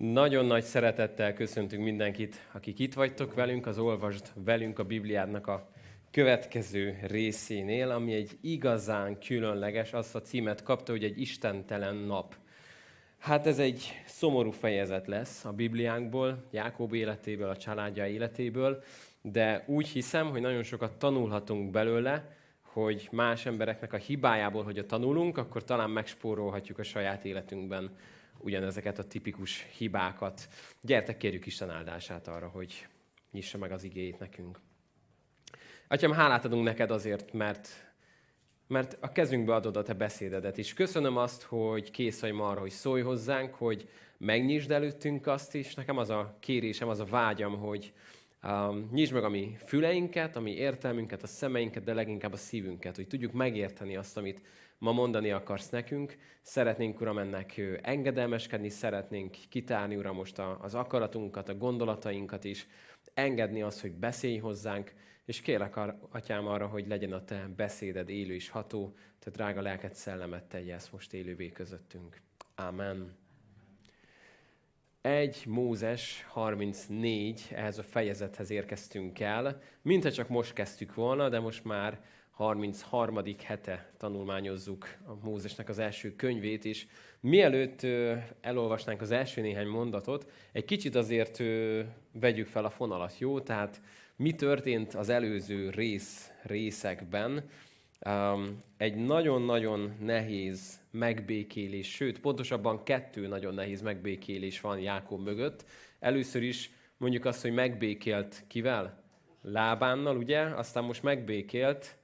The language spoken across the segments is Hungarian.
Nagyon nagy szeretettel köszöntünk mindenkit, akik itt vagytok velünk, az Olvasd velünk a Bibliádnak a következő részénél, ami egy igazán különleges, azt a címet kapta, hogy egy istentelen nap. Hát ez egy szomorú fejezet lesz a Bibliánkból, Jákob életéből, a családja életéből, de úgy hiszem, hogy nagyon sokat tanulhatunk belőle, hogy más embereknek a hibájából, hogy a tanulunk, akkor talán megspórolhatjuk a saját életünkben ugyanezeket a tipikus hibákat. Gyertek, kérjük Isten áldását arra, hogy nyissa meg az igéjét nekünk. Atyám, hálát adunk neked azért, mert, mert a kezünkbe adod a te beszédedet, és köszönöm azt, hogy kész vagy ma arra, hogy szólj hozzánk, hogy megnyisd előttünk azt is. Nekem az a kérésem, az a vágyam, hogy um, nyisd meg a mi füleinket, a mi értelmünket, a szemeinket, de leginkább a szívünket, hogy tudjuk megérteni azt, amit ma mondani akarsz nekünk. Szeretnénk, Uram, ennek engedelmeskedni, szeretnénk kitárni, Uram, most az akaratunkat, a gondolatainkat is, engedni azt, hogy beszélj hozzánk, és kérlek, Atyám, arra, hogy legyen a Te beszéded élő és ható, Te drága lelket szellemet tegye ezt most élővé közöttünk. Amen. Egy Mózes 34, ehhez a fejezethez érkeztünk el. Mintha csak most kezdtük volna, de most már 33. hete tanulmányozzuk a Mózesnek az első könyvét, és mielőtt elolvasnánk az első néhány mondatot, egy kicsit azért vegyük fel a fonalat, jó? Tehát mi történt az előző rész, részekben? Egy nagyon-nagyon nehéz megbékélés, sőt, pontosabban kettő nagyon nehéz megbékélés van Jákob mögött. Először is mondjuk azt, hogy megbékélt kivel? Lábánnal, ugye? Aztán most megbékélt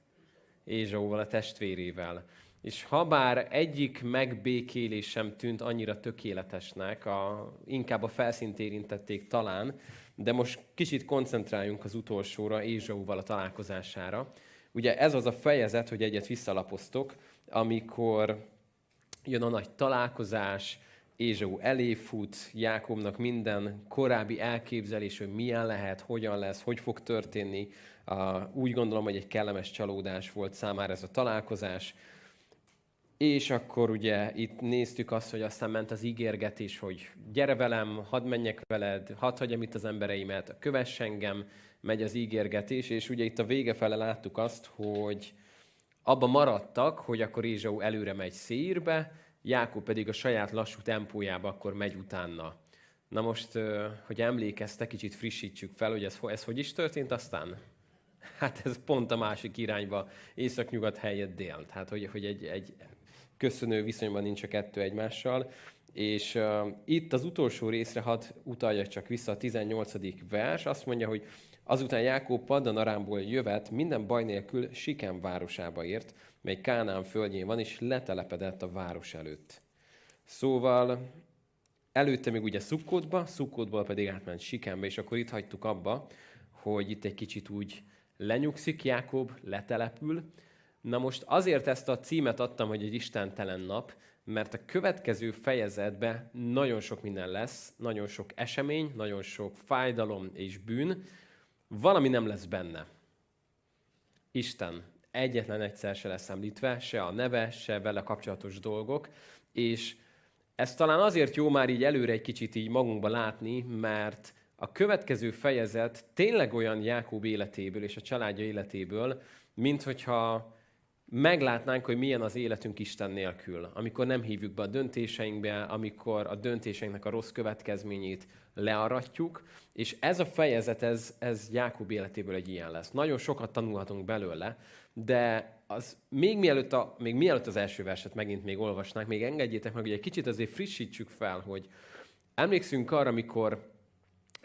Ézsauval, a testvérével. És ha bár egyik megbékélés sem tűnt annyira tökéletesnek, a, inkább a felszínt érintették talán, de most kicsit koncentráljunk az utolsóra, Ézsauval a találkozására. Ugye ez az a fejezet, hogy egyet visszalapoztok, amikor jön a nagy találkozás, Ézsau elé fut, Jákobnak minden korábbi elképzelés, hogy milyen lehet, hogyan lesz, hogy fog történni. Úgy gondolom, hogy egy kellemes csalódás volt számára ez a találkozás. És akkor ugye itt néztük azt, hogy aztán ment az ígérgetés, hogy gyere velem, hadd menjek veled, hadd hagyjam itt az embereimet, kövess engem, megy az ígérgetés, és ugye itt a vége fele láttuk azt, hogy abba maradtak, hogy akkor Ézsau előre megy Szírbe, Jákob pedig a saját lassú tempójába akkor megy utána. Na most, hogy emlékeztek, kicsit frissítsük fel, hogy ez, ez hogy is történt aztán? Hát ez pont a másik irányba, észak-nyugat helyett dél. Tehát, hogy, hogy egy, egy köszönő viszonyban nincs a kettő egymással. És uh, itt az utolsó részre hadd utaljak csak vissza a 18. vers, azt mondja, hogy azután Jákob Paddanarámból jövet, minden baj nélkül Sikem városába ért, mely Kánán földjén van, és letelepedett a város előtt. Szóval előtte még ugye Szukkótba, Szukkótból pedig átment Sikembe, és akkor itt hagytuk abba, hogy itt egy kicsit úgy lenyugszik Jákob, letelepül. Na most azért ezt a címet adtam, hogy egy istentelen nap, mert a következő fejezetben nagyon sok minden lesz, nagyon sok esemény, nagyon sok fájdalom és bűn, valami nem lesz benne. Isten egyetlen egyszer se lesz említve, se a neve, se vele kapcsolatos dolgok, és ez talán azért jó már így előre egy kicsit így magunkba látni, mert a következő fejezet tényleg olyan Jákób életéből és a családja életéből, mint hogyha meglátnánk, hogy milyen az életünk Isten nélkül, amikor nem hívjuk be a döntéseinkbe, amikor a döntéseinknek a rossz következményét learatjuk, és ez a fejezet, ez, ez Jákob életéből egy ilyen lesz. Nagyon sokat tanulhatunk belőle, de az még mielőtt, a, még mielőtt az első verset megint még olvasnánk, még engedjétek meg, hogy egy kicsit azért frissítsük fel, hogy emlékszünk arra, amikor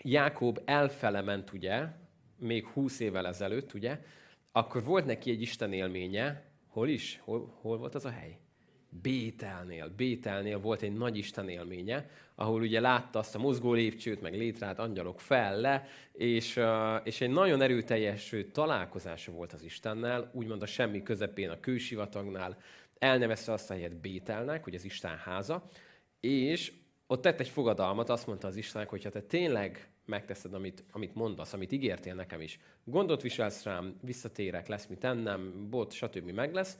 Jákob elfele ment, ugye, még húsz évvel ezelőtt, ugye, akkor volt neki egy Isten élménye, hol is? Hol, hol volt az a hely? Bételnél. Bételnél volt egy nagy Isten élménye, ahol ugye látta azt a mozgó lépcsőt, meg létrát, angyalok fel le, és, és egy nagyon erőteljes találkozása volt az Istennel, úgymond a semmi közepén a kősivatagnál, elnevezte azt a helyet Bételnek, hogy az Isten háza, és ott tett egy fogadalmat, azt mondta az Istennek, hogy ha te tényleg megteszed, amit, amit mondasz, amit ígértél nekem is, gondot viselsz rám, visszatérek, lesz mit ennem, bot, stb. meg lesz,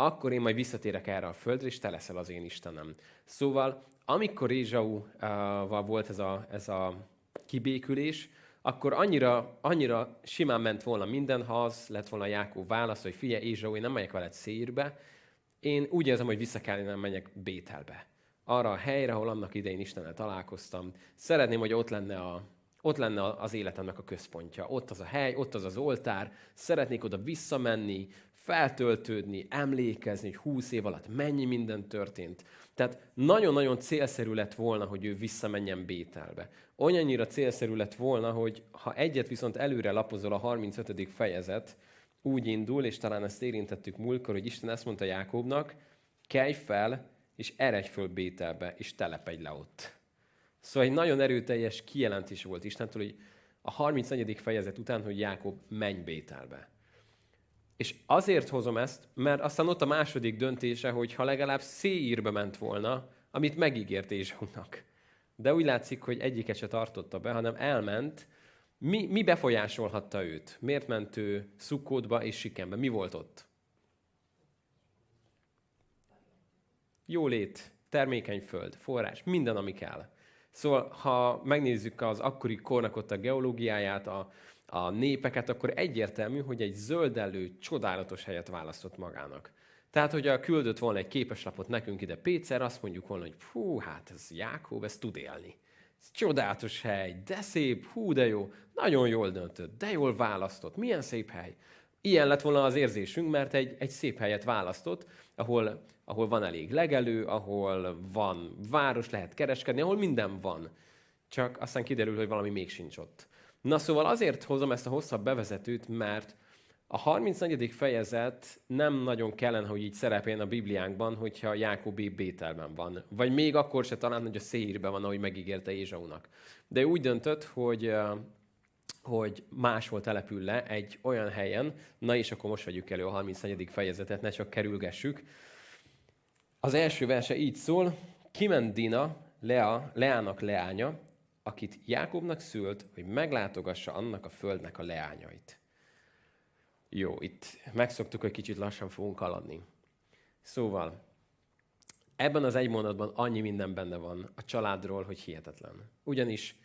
akkor én majd visszatérek erre a földre, és te leszel az én Istenem. Szóval amikor Ézsauval volt ez a, ez a kibékülés, akkor annyira, annyira simán ment volna minden, ha az lett volna Jákób válasz, hogy figyelj, Ézsau, én nem megyek veled szírbe, én úgy érzem, hogy vissza kellene nem menjek Bételbe. Arra a helyre, ahol annak idején Istennel találkoztam. Szeretném, hogy ott lenne, a, ott lenne az életemnek a központja. Ott az a hely, ott az az oltár. Szeretnék oda visszamenni, feltöltődni, emlékezni, hogy húsz év alatt mennyi minden történt. Tehát nagyon-nagyon célszerű lett volna, hogy ő visszamenjen Bételbe. Olyannyira célszerű lett volna, hogy ha egyet viszont előre lapozol a 35. fejezet, úgy indul, és talán ezt érintettük múltkor, hogy Isten ezt mondta Jákobnak, kelj fel, és eredj föl Bételbe, és telepedj le ott. Szóval egy nagyon erőteljes kijelentés volt Istentől, hogy a 34. fejezet után, hogy Jákob menj Bételbe. És azért hozom ezt, mert aztán ott a második döntése, hogy ha legalább Széírbe ment volna, amit megígért Ézsaunak. De úgy látszik, hogy egyiket se tartotta be, hanem elment. Mi, mi befolyásolhatta őt? Miért ment ő Szukkódba és Sikembe? Mi volt ott? Jólét, termékeny föld, forrás, minden, ami kell. Szóval, ha megnézzük az akkori kornak ott a geológiáját, a, a népeket, akkor egyértelmű, hogy egy zöldellő, csodálatos helyet választott magának. Tehát, hogyha küldött volna egy képeslapot nekünk ide Pécer, azt mondjuk volna, hogy fú, hát ez Jákob, ez tud élni. Ez csodálatos hely, de szép, hú, de jó, nagyon jól döntött, de jól választott, milyen szép hely. Ilyen lett volna az érzésünk, mert egy, egy szép helyet választott, ahol, ahol van elég legelő, ahol van város, lehet kereskedni, ahol minden van. Csak aztán kiderül, hogy valami még sincs ott. Na szóval azért hozom ezt a hosszabb bevezetőt, mert a 34. fejezet nem nagyon kellene, hogy így szerepeljen a Bibliánkban, hogyha Jákobi Bételben van. Vagy még akkor se talán, hogy a Széírben van, ahogy megígérte Ézsaunak. De úgy döntött, hogy, hogy máshol települ le egy olyan helyen, na és akkor most vegyük elő a 34. fejezetet, ne csak kerülgessük. Az első verse így szól, kiment Dina, Lea, Leának leánya, akit Jákobnak szült, hogy meglátogassa annak a földnek a leányait. Jó, itt megszoktuk, hogy kicsit lassan fogunk haladni. Szóval, ebben az egy mondatban annyi minden benne van a családról, hogy hihetetlen. Ugyanis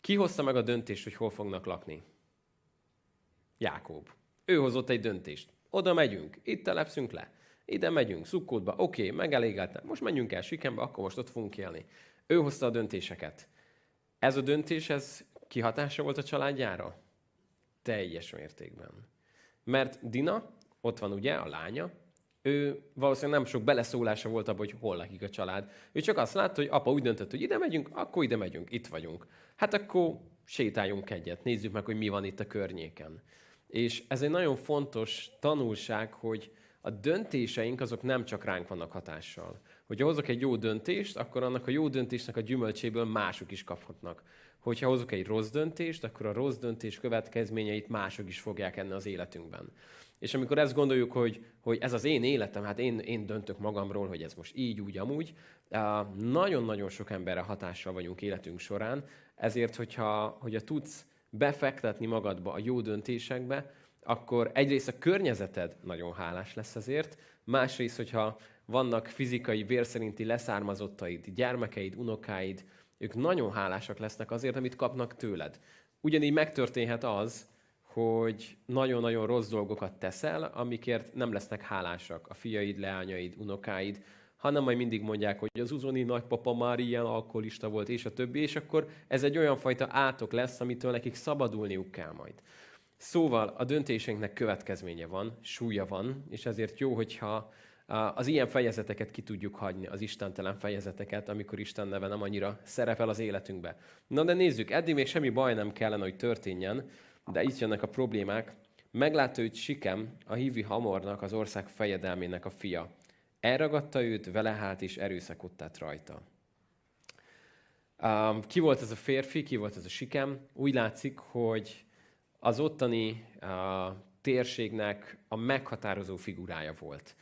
ki hozta meg a döntést, hogy hol fognak lakni? Jákob. Ő hozott egy döntést. Oda megyünk, itt telepszünk le. Ide megyünk, szukkódba, oké, okay, megelégeltem. Most menjünk el Sikembe, akkor most ott fogunk élni. Ő hozta a döntéseket. Ez a döntés, ez kihatása volt a családjára? Teljes mértékben. Mert Dina, ott van ugye a lánya, ő valószínűleg nem sok beleszólása volt abban, hogy hol lakik a család. Ő csak azt látta, hogy apa úgy döntött, hogy ide megyünk, akkor ide megyünk, itt vagyunk. Hát akkor sétáljunk egyet, nézzük meg, hogy mi van itt a környéken. És ez egy nagyon fontos tanulság, hogy a döntéseink azok nem csak ránk vannak hatással. Hogyha hozok egy jó döntést, akkor annak a jó döntésnek a gyümölcséből mások is kaphatnak. Hogyha hozok egy rossz döntést, akkor a rossz döntés következményeit mások is fogják enni az életünkben. És amikor ezt gondoljuk, hogy, hogy ez az én életem, hát én, én döntök magamról, hogy ez most így, úgy, amúgy, nagyon-nagyon sok emberre hatással vagyunk életünk során, ezért, hogyha, hogyha tudsz befektetni magadba a jó döntésekbe, akkor egyrészt a környezeted nagyon hálás lesz ezért, másrészt, hogyha vannak fizikai, vérszerinti leszármazottaid, gyermekeid, unokáid, ők nagyon hálásak lesznek azért, amit kapnak tőled. Ugyanígy megtörténhet az, hogy nagyon-nagyon rossz dolgokat teszel, amikért nem lesznek hálásak a fiaid, leányaid, unokáid, hanem majd mindig mondják, hogy az uzoni nagypapa már ilyen alkoholista volt, és a többi, és akkor ez egy olyan fajta átok lesz, amitől nekik szabadulniuk kell majd. Szóval a döntéseinknek következménye van, súlya van, és ezért jó, hogyha az ilyen fejezeteket ki tudjuk hagyni, az istentelen fejezeteket, amikor Isten neve nem annyira szerepel az életünkbe. Na de nézzük, eddig még semmi baj nem kellene, hogy történjen, de itt jönnek a problémák. Meglátta őt Sikem, a hívi Hamornak, az ország fejedelmének a fia. Elragadta őt, vele hát is erőszakot tett rajta. ki volt ez a férfi, ki volt ez a Sikem? Úgy látszik, hogy az ottani térségnek a meghatározó figurája volt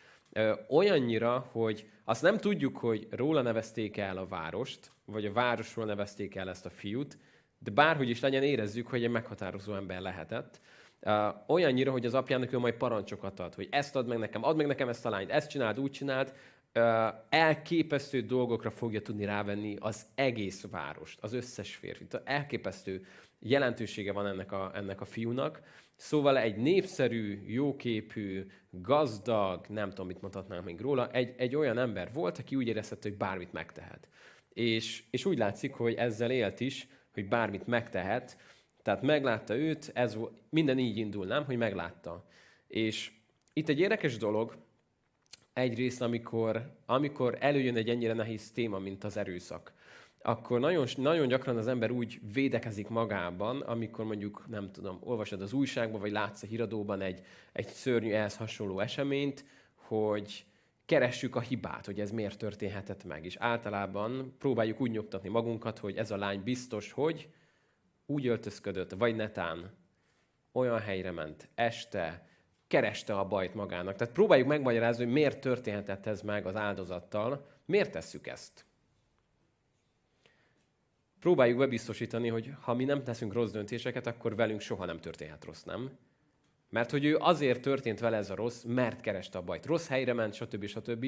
olyannyira, hogy azt nem tudjuk, hogy róla nevezték el a várost, vagy a városról nevezték el ezt a fiút, de bárhogy is legyen, érezzük, hogy egy meghatározó ember lehetett. Olyannyira, hogy az apjának ő majd parancsokat ad, hogy ezt ad meg nekem, add meg nekem ezt a lányt, ezt csináld, úgy csináld. elképesztő dolgokra fogja tudni rávenni az egész várost, az összes férfit. Elképesztő jelentősége van ennek a, ennek a fiúnak. Szóval egy népszerű, jóképű, gazdag, nem tudom, mit mondhatnám még róla, egy, egy olyan ember volt, aki úgy érezte, hogy bármit megtehet. És, és úgy látszik, hogy ezzel élt is, hogy bármit megtehet. Tehát meglátta őt, ez minden így indul, nem? Hogy meglátta. És itt egy érdekes dolog, egyrészt, amikor, amikor előjön egy ennyire nehéz téma, mint az erőszak, akkor nagyon, nagyon gyakran az ember úgy védekezik magában, amikor mondjuk, nem tudom, olvasod az újságban, vagy látsz a híradóban egy, egy szörnyű ehhez hasonló eseményt, hogy keressük a hibát, hogy ez miért történhetett meg. És általában próbáljuk úgy nyugtatni magunkat, hogy ez a lány biztos, hogy úgy öltözködött, vagy netán olyan helyre ment, este, kereste a bajt magának. Tehát próbáljuk megmagyarázni, hogy miért történhetett ez meg az áldozattal, miért tesszük ezt. Próbáljuk bebiztosítani, hogy ha mi nem teszünk rossz döntéseket, akkor velünk soha nem történhet rossz, nem? Mert hogy ő azért történt vele ez a rossz, mert kereste a bajt. Rossz helyre ment, stb. stb.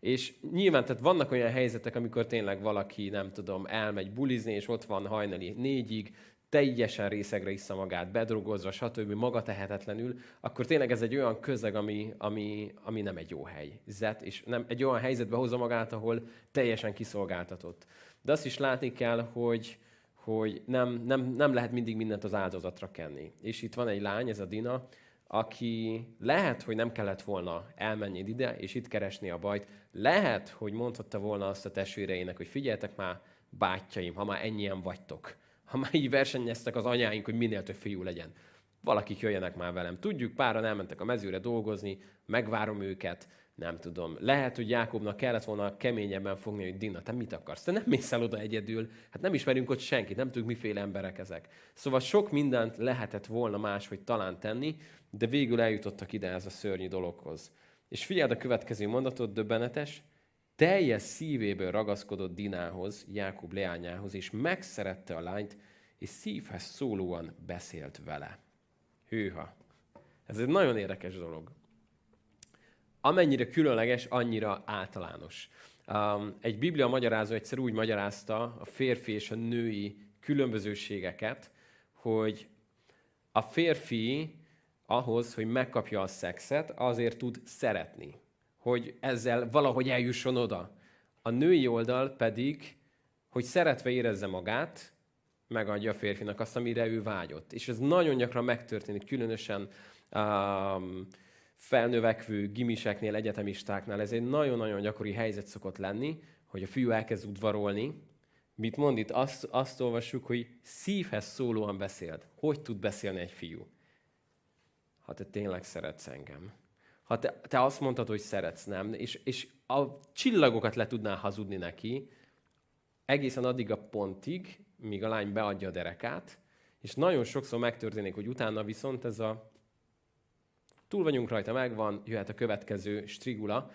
És nyilván, tehát vannak olyan helyzetek, amikor tényleg valaki, nem tudom, elmegy bulizni, és ott van hajnali négyig, teljesen részegre iszza magát, bedrogozva, stb. maga tehetetlenül, akkor tényleg ez egy olyan közeg, ami, ami, ami nem egy jó helyzet, és nem egy olyan helyzetbe hozza magát, ahol teljesen kiszolgáltatott. De azt is látni kell, hogy, hogy nem, nem, nem lehet mindig mindent az áldozatra kenni. És itt van egy lány, ez a Dina, aki lehet, hogy nem kellett volna elmenni ide, és itt keresni a bajt. Lehet, hogy mondhatta volna azt a testvéreinek, hogy figyeltek már, bátyjaim, ha már ennyien vagytok, ha már így versenyeztek az anyáink, hogy minél több fiú legyen. Valakik jöjjenek már velem. Tudjuk, páran elmentek a mezőre dolgozni, megvárom őket, nem tudom. Lehet, hogy Jákobnak kellett volna keményebben fogni, hogy Dina, te mit akarsz? Te nem mész el oda egyedül, hát nem ismerünk ott senkit, nem tudjuk, miféle emberek ezek. Szóval sok mindent lehetett volna máshogy talán tenni, de végül eljutottak ide ez a szörnyű dologhoz. És figyeld a következő mondatot, döbbenetes, teljes szívéből ragaszkodott Dinához, Jákob leányához, és megszerette a lányt, és szívhez szólóan beszélt vele. Hűha! Ez egy nagyon érdekes dolog. Amennyire különleges, annyira általános. Um, egy biblia magyarázó egyszer úgy magyarázta a férfi és a női különbözőségeket, hogy a férfi ahhoz, hogy megkapja a szexet, azért tud szeretni hogy ezzel valahogy eljusson oda. A női oldal pedig, hogy szeretve érezze magát, megadja a férfinak azt, amire ő vágyott. És ez nagyon gyakran megtörténik, különösen um, felnövekvő gimiseknél, egyetemistáknál. Ez egy nagyon-nagyon gyakori helyzet szokott lenni, hogy a fiú elkezd udvarolni. Mit mond itt? Azt, azt olvassuk, hogy szívhez szólóan beszélt. Hogy tud beszélni egy fiú? Ha te tényleg szeretsz engem ha te, te azt mondtad, hogy szeretsz, nem, és, és a csillagokat le tudnál hazudni neki, egészen addig a pontig, míg a lány beadja a derekát, és nagyon sokszor megtörténik, hogy utána viszont ez a túl vagyunk rajta, megvan, jöhet a következő strigula.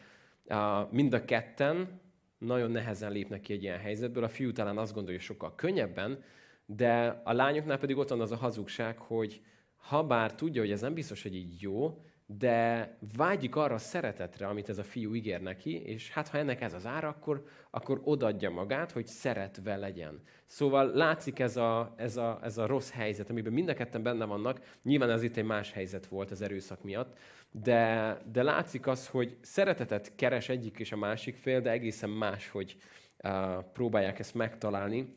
Mind a ketten nagyon nehezen lépnek ki egy ilyen helyzetből. A fiú talán azt gondolja, hogy sokkal könnyebben, de a lányoknál pedig ott van az a hazugság, hogy ha bár tudja, hogy ez nem biztos, hogy így jó, de vágyik arra a szeretetre, amit ez a fiú ígér neki, és hát ha ennek ez az ára, akkor, akkor odadja magát, hogy szeretve legyen. Szóval látszik ez a, ez, a, ez a rossz helyzet, amiben mind a ketten benne vannak. Nyilván ez itt egy más helyzet volt az erőszak miatt, de, de látszik az, hogy szeretetet keres egyik és a másik fél, de egészen más, hogy uh, próbálják ezt megtalálni.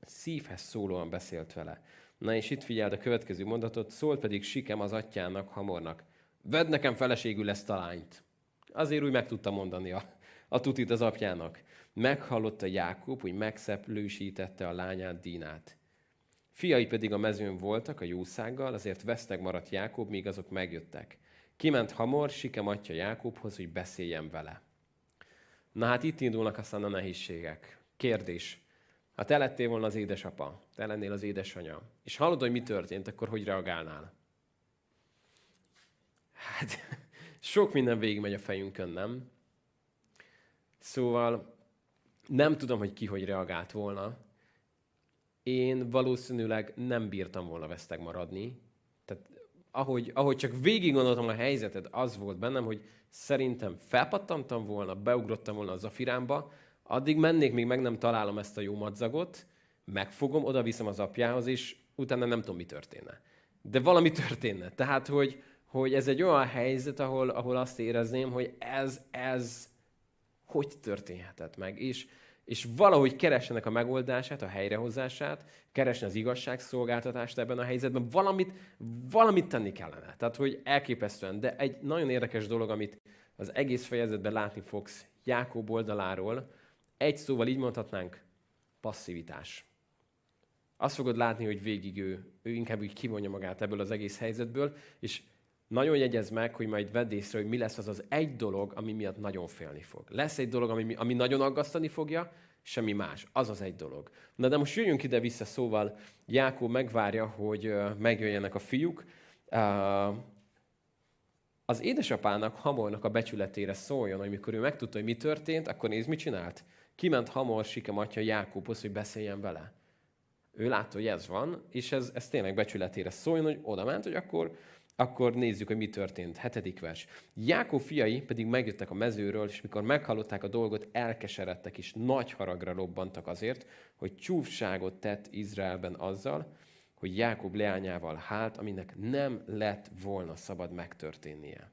Szívhez szólóan beszélt vele. Na és itt figyeld a következő mondatot, szólt pedig Sikem az atyának, Hamornak vedd nekem feleségül ezt a lányt. Azért úgy meg tudta mondani a, a tutit az apjának. Meghallotta Jákob, hogy megszeplősítette a lányát Dínát. Fiai pedig a mezőn voltak a jószággal, azért veszteg maradt Jákob, míg azok megjöttek. Kiment hamar, Sikem atya Jákobhoz, hogy beszéljen vele. Na hát itt indulnak aztán a nehézségek. Kérdés. Ha te lettél volna az édesapa, te lennél az édesanya, és hallod, hogy mi történt, akkor hogy reagálnál? Hát sok minden végigmegy a fejünkön, nem? Szóval nem tudom, hogy ki hogy reagált volna. Én valószínűleg nem bírtam volna veszteg maradni. Tehát ahogy, ahogy csak végig gondoltam a helyzetet, az volt bennem, hogy szerintem felpattantam volna, beugrottam volna az afirámba, addig mennék, még meg nem találom ezt a jó madzagot, megfogom, oda viszem az apjához, és utána nem tudom, mi történne. De valami történne. Tehát, hogy, hogy ez egy olyan helyzet, ahol, ahol azt érezném, hogy ez, ez hogy történhetett meg. És, és valahogy keressenek a megoldását, a helyrehozását, keresni az igazságszolgáltatást ebben a helyzetben, valamit, valamit tenni kellene. Tehát, hogy elképesztően. De egy nagyon érdekes dolog, amit az egész fejezetben látni fogsz Jákob oldaláról, egy szóval így mondhatnánk, passzivitás. Azt fogod látni, hogy végig ő, ő inkább úgy kivonja magát ebből az egész helyzetből, és nagyon jegyez meg, hogy majd vedd észre, hogy mi lesz az az egy dolog, ami miatt nagyon félni fog. Lesz egy dolog, ami, ami nagyon aggasztani fogja, semmi más. Az az egy dolog. Na de most jöjjünk ide vissza, szóval Jákó megvárja, hogy megjöjjenek a fiúk. Az édesapának, Hamornak a becsületére szóljon, hogy mikor ő megtudta, hogy mi történt, akkor nézd, mit csinált. Kiment Hamor Sikem atya Jákóbhoz, hogy beszéljen vele. Ő látta, hogy ez van, és ez, ez tényleg becsületére szóljon, hogy oda ment, hogy akkor akkor nézzük, hogy mi történt. Hetedik vers. Jákob fiai pedig megjöttek a mezőről, és mikor meghallották a dolgot, elkeseredtek, és nagy haragra robbantak azért, hogy csúfságot tett Izraelben azzal, hogy Jákob leányával hát, aminek nem lett volna szabad megtörténnie.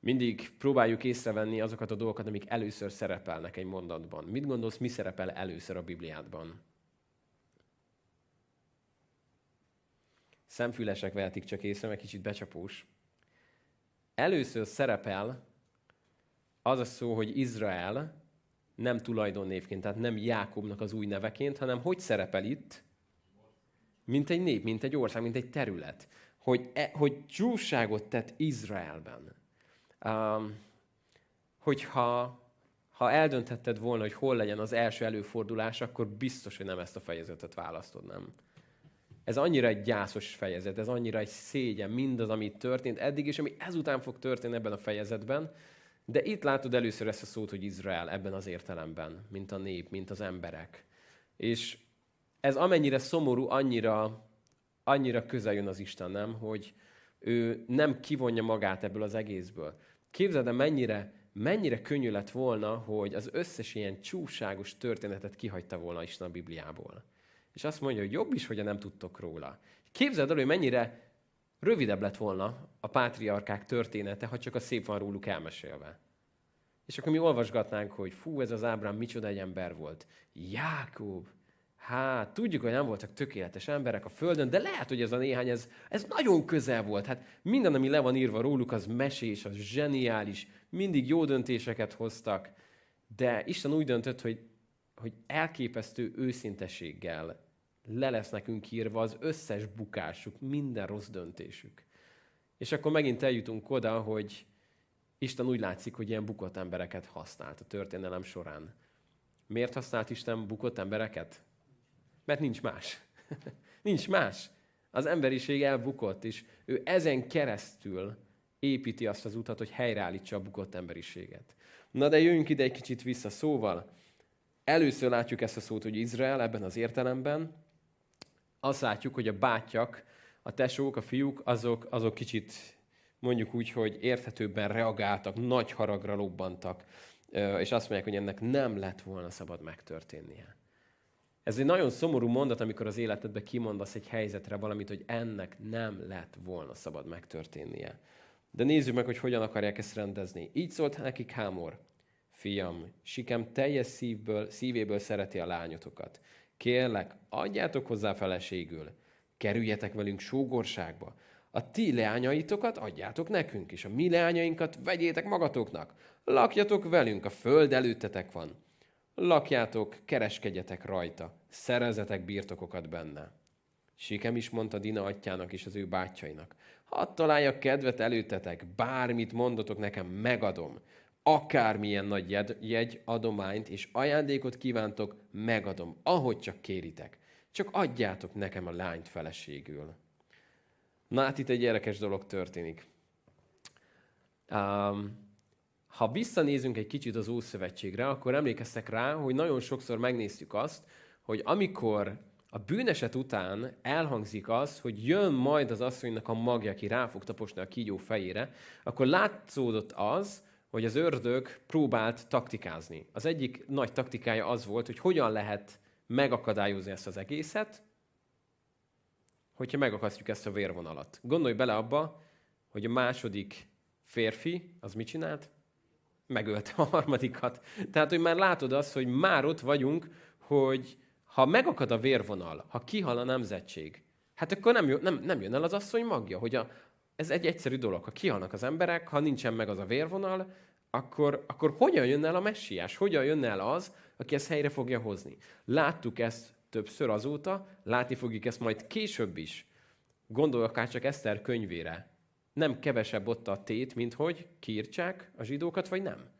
Mindig próbáljuk észrevenni azokat a dolgokat, amik először szerepelnek egy mondatban. Mit gondolsz, mi szerepel először a Bibliádban? Szemfülesek vehetik csak észre, mert kicsit becsapós. Először szerepel az a szó, hogy Izrael nem tulajdonnévként, tehát nem Jákobnak az új neveként, hanem hogy szerepel itt? Mint egy nép, mint egy ország, mint egy terület. Hogy, e, hogy csúságot tett Izraelben. Um, hogyha ha eldönthetted volna, hogy hol legyen az első előfordulás, akkor biztos, hogy nem ezt a fejezetet választod, nem? Ez annyira egy gyászos fejezet, ez annyira egy szégyen, mindaz, ami történt eddig, és ami ezután fog történni ebben a fejezetben. De itt látod először ezt a szót, hogy Izrael ebben az értelemben, mint a nép, mint az emberek. És ez amennyire szomorú, annyira, annyira közel jön az Isten, nem? Hogy ő nem kivonja magát ebből az egészből. Képzeld el, mennyire, mennyire könnyű lett volna, hogy az összes ilyen csúságos történetet kihagyta volna Isten a Bibliából és azt mondja, hogy jobb is, hogy nem tudtok róla. Képzeld el, hogy mennyire rövidebb lett volna a pátriarkák története, ha csak a szép van róluk elmesélve. És akkor mi olvasgatnánk, hogy fú, ez az Ábrám micsoda egy ember volt. Jákob, hát tudjuk, hogy nem voltak tökéletes emberek a Földön, de lehet, hogy ez a néhány, ez, ez nagyon közel volt. Hát minden, ami le van írva róluk, az mesés, az zseniális, mindig jó döntéseket hoztak, de Isten úgy döntött, hogy, hogy elképesztő őszintességgel le lesz nekünk írva az összes bukásuk, minden rossz döntésük. És akkor megint eljutunk oda, hogy Isten úgy látszik, hogy ilyen bukott embereket használt a történelem során. Miért használt Isten bukott embereket? Mert nincs más. nincs más. Az emberiség elbukott, és ő ezen keresztül építi azt az utat, hogy helyreállítsa a bukott emberiséget. Na de jöjjünk ide egy kicsit vissza. Szóval, először látjuk ezt a szót, hogy Izrael ebben az értelemben, azt látjuk, hogy a bátyak, a tesók, a fiúk, azok, azok kicsit mondjuk úgy, hogy érthetőbben reagáltak, nagy haragra lobbantak, és azt mondják, hogy ennek nem lett volna szabad megtörténnie. Ez egy nagyon szomorú mondat, amikor az életedbe kimondasz egy helyzetre valamit, hogy ennek nem lett volna szabad megtörténnie. De nézzük meg, hogy hogyan akarják ezt rendezni. Így szólt nekik Hámor. Fiam, Sikem teljes szívből, szívéből szereti a lányotokat. Kérlek, adjátok hozzá feleségül, kerüljetek velünk sógorságba. A ti leányaitokat adjátok nekünk, és a mi leányainkat vegyétek magatoknak. Lakjatok velünk, a föld előttetek van. Lakjátok, kereskedjetek rajta, szerezetek birtokokat benne. Sikem is mondta Dina atyának és az ő bátyjainak. Hadd találjak kedvet előttetek, bármit mondotok nekem, megadom akármilyen nagy jegy, jegy, adományt és ajándékot kívántok, megadom, ahogy csak kéritek. Csak adjátok nekem a lányt feleségül. Na hát itt egy érdekes dolog történik. Um, ha visszanézünk egy kicsit az Ószövetségre, akkor emlékeztek rá, hogy nagyon sokszor megnéztük azt, hogy amikor a bűneset után elhangzik az, hogy jön majd az asszonynak a magja, aki rá fog taposni a kígyó fejére, akkor látszódott az, hogy az ördög próbált taktikázni. Az egyik nagy taktikája az volt, hogy hogyan lehet megakadályozni ezt az egészet, hogyha megakasztjuk ezt a vérvonalat. Gondolj bele abba, hogy a második férfi, az mit csinált? Megölte a harmadikat. Tehát, hogy már látod azt, hogy már ott vagyunk, hogy ha megakad a vérvonal, ha kihal a nemzetség, hát akkor nem, jön, nem, nem jön el az asszony magja, hogy a, ez egy egyszerű dolog. Ha kihalnak az emberek, ha nincsen meg az a vérvonal, akkor, akkor hogyan jön el a messiás? Hogyan jön el az, aki ezt helyre fogja hozni? Láttuk ezt többször azóta, látni fogjuk ezt majd később is. Gondolj akár csak Eszter könyvére. Nem kevesebb ott a tét, mint hogy kiírtsák a zsidókat, vagy nem.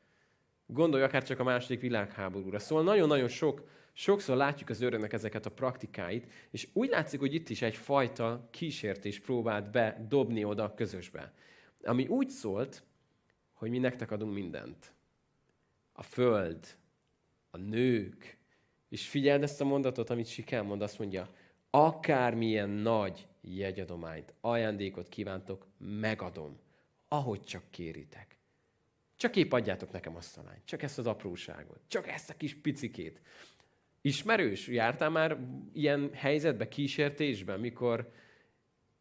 Gondolj akár csak a második világháborúra. Szóval nagyon-nagyon sok, sokszor látjuk az öröknek ezeket a praktikáit, és úgy látszik, hogy itt is egyfajta kísértés próbált bedobni oda a közösbe. Ami úgy szólt, hogy mi nektek adunk mindent. A föld, a nők, és figyeld ezt a mondatot, amit Sikel mond, azt mondja, akármilyen nagy jegyadományt, ajándékot kívántok, megadom, ahogy csak kéritek. Csak épp adjátok nekem azt a lányt, csak ezt az apróságot, csak ezt a kis picikét. Ismerős? Jártál már ilyen helyzetbe, kísértésben, mikor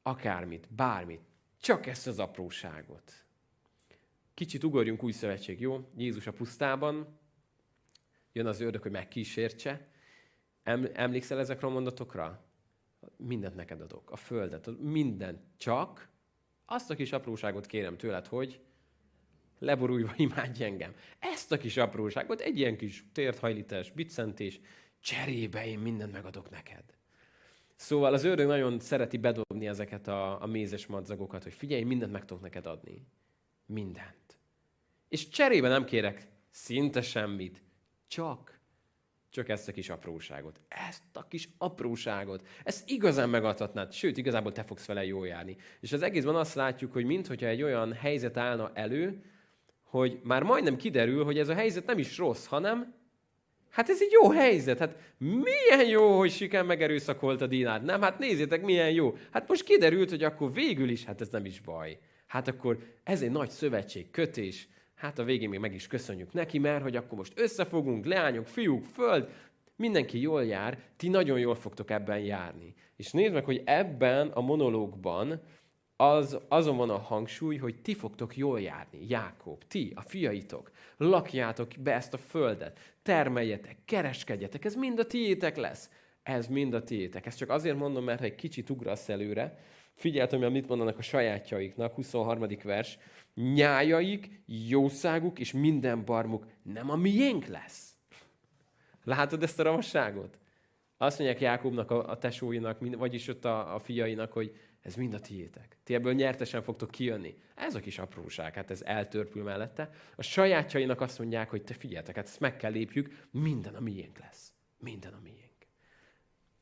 akármit, bármit, csak ezt az apróságot. Kicsit ugorjunk új szövetség, jó? Jézus a pusztában, jön az ördög, hogy megkísértse. Emlékszel ezekre a mondatokra? Mindent neked adok, a földet, mindent, csak azt a kis apróságot kérem tőled, hogy leborulva imádj engem. Ezt a kis apróságot, egy ilyen kis térthajlítás, biccentés, cserébe én mindent megadok neked. Szóval az ördög nagyon szereti bedobni ezeket a, a mézes madzagokat, hogy figyelj, mindent meg tudok neked adni. Mindent. És cserébe nem kérek szinte semmit, csak, csak ezt a kis apróságot. Ezt a kis apróságot. Ezt igazán megadhatnád, sőt, igazából te fogsz vele jól járni. És az egészben azt látjuk, hogy mintha egy olyan helyzet állna elő, hogy már majdnem kiderül, hogy ez a helyzet nem is rossz, hanem Hát ez egy jó helyzet. Hát milyen jó, hogy Siken megerőszakolt a dinát. Nem, hát nézzétek, milyen jó. Hát most kiderült, hogy akkor végül is, hát ez nem is baj. Hát akkor ez egy nagy szövetség, kötés. Hát a végén még meg is köszönjük neki, mert hogy akkor most összefogunk, leányok, fiúk, föld, mindenki jól jár, ti nagyon jól fogtok ebben járni. És nézd meg, hogy ebben a monológban az, azon van a hangsúly, hogy ti fogtok jól járni, Jákob, ti, a fiaitok, lakjátok be ezt a földet, termeljetek, kereskedjetek, ez mind a tiétek lesz. Ez mind a tiétek. Ezt csak azért mondom, mert ha egy kicsit ugrasz előre, figyeltem, hogy mit mondanak a sajátjaiknak, 23. vers, nyájaik, jószáguk és minden barmuk nem a miénk lesz. Látod ezt a ravasságot? Azt mondják Jákobnak, a, a tesóinak, vagyis ott a, a fiainak, hogy ez mind a tiétek. Ti ebből nyertesen fogtok kijönni. Ez a kis apróság, hát ez eltörpül mellette. A sajátjainak azt mondják, hogy te figyeltek, hát ezt meg kell lépjük, minden a miénk lesz. Minden a miénk.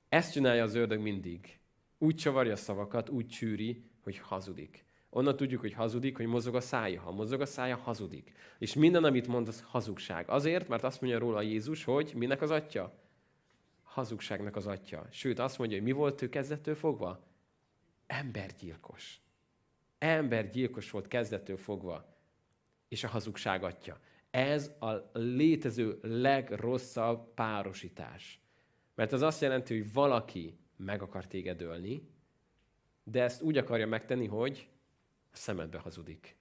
Ezt csinálja az ördög mindig. Úgy csavarja a szavakat, úgy csűri, hogy hazudik. Onnan tudjuk, hogy hazudik, hogy mozog a szája. Ha mozog a szája, hazudik. És minden, amit mond, az hazugság. Azért, mert azt mondja róla Jézus, hogy minek az atya? Hazugságnak az atya. Sőt, azt mondja, hogy mi volt ő kezdettől fogva? Embergyilkos. Embergyilkos volt kezdettől fogva. És a hazugság atya. Ez a létező legrosszabb párosítás. Mert az azt jelenti, hogy valaki meg akar téged ölni, de ezt úgy akarja megtenni, hogy a szemedbe hazudik.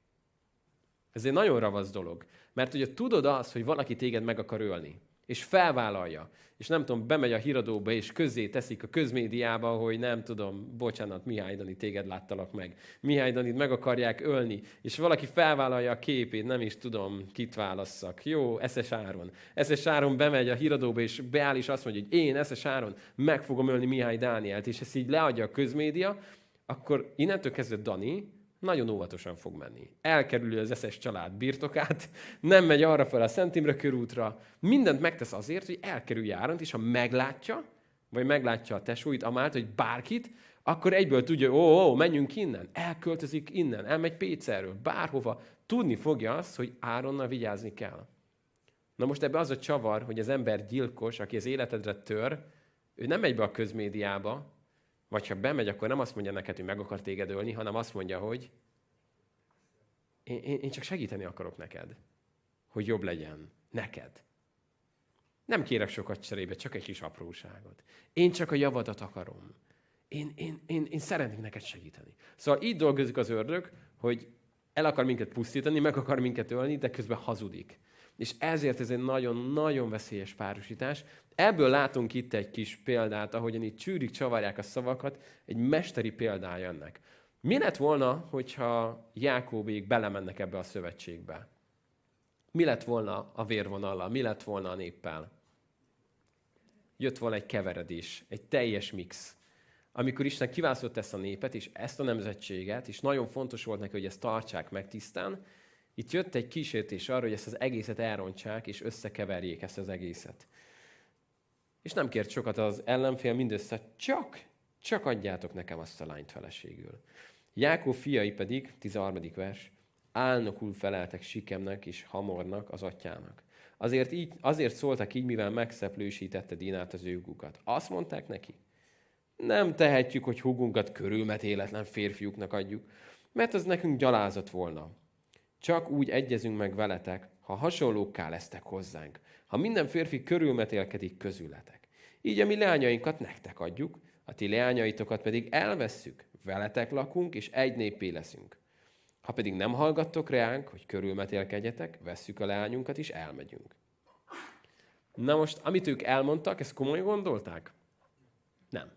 Ez egy nagyon ravasz dolog. Mert ugye tudod azt, hogy valaki téged meg akar ölni, és felvállalja, és nem tudom, bemegy a híradóba, és közé teszik a közmédiába, hogy nem tudom, bocsánat, Mihály Dani, téged láttalak meg. Mihály Danit meg akarják ölni, és valaki felvállalja a képét, nem is tudom, kit válasszak. Jó, Eszes Áron. Eszes Áron bemegy a híradóba, és beáll, és azt mondja, hogy én, Eszes Áron, meg fogom ölni Mihály Dánielt, és ezt így leadja a közmédia, akkor innentől kezdve Dani nagyon óvatosan fog menni. Elkerüli az eszes család birtokát, nem megy arra fel a Szent Imre körútra, mindent megtesz azért, hogy elkerülje Áront, és ha meglátja, vagy meglátja a tesóit, amált, hogy bárkit, akkor egyből tudja, hogy ó, ó, menjünk innen, elköltözik innen, elmegy Pécerről, bárhova, tudni fogja azt, hogy Áronnal vigyázni kell. Na most ebbe az a csavar, hogy az ember gyilkos, aki az életedre tör, Ő nem megy be a közmédiába, vagy ha bemegy, akkor nem azt mondja neked, hogy meg akar téged ölni, hanem azt mondja, hogy én, én, én csak segíteni akarok neked, hogy jobb legyen neked. Nem kérek sokat cserébe, csak egy kis apróságot. Én csak a javadat akarom. Én, én, én, én szeretnék neked segíteni. Szóval így dolgozik az ördög, hogy el akar minket pusztítani, meg akar minket ölni, de közben hazudik. És ezért ez egy nagyon-nagyon veszélyes párosítás. Ebből látunk itt egy kis példát, ahogyan itt csűrik, csavarják a szavakat, egy mesteri példája ennek. Mi lett volna, hogyha Jákóbék belemennek ebbe a szövetségbe? Mi lett volna a vérvonallal? Mi lett volna a néppel? Jött volna egy keveredés, egy teljes mix. Amikor Isten kiválasztott ezt a népet, és ezt a nemzetséget, és nagyon fontos volt neki, hogy ezt tartsák meg tisztán, itt jött egy kísértés arra, hogy ezt az egészet elrontsák, és összekeverjék ezt az egészet. És nem kért sokat az ellenfél, mindössze csak, csak adjátok nekem azt a lányt feleségül. Jákób fiai pedig, 13. vers, álnokul feleltek Sikemnek és Hamornak, az atyának. Azért, így, azért szóltak így, mivel megszeplősítette Dinát az őgukat. Azt mondták neki, nem tehetjük, hogy húgunkat körülmetéletlen férfiuknak adjuk, mert az nekünk gyalázat volna. Csak úgy egyezünk meg veletek, ha hasonlókká lesztek hozzánk, ha minden férfi körülmetélkedik közületek. Így a mi leányainkat nektek adjuk, a ti leányaitokat pedig elvesszük, veletek lakunk, és egy népé leszünk. Ha pedig nem hallgattok reánk, hogy körülmetélkedjetek, vesszük a leányunkat, és elmegyünk. Na most, amit ők elmondtak, ezt komoly gondolták? Nem.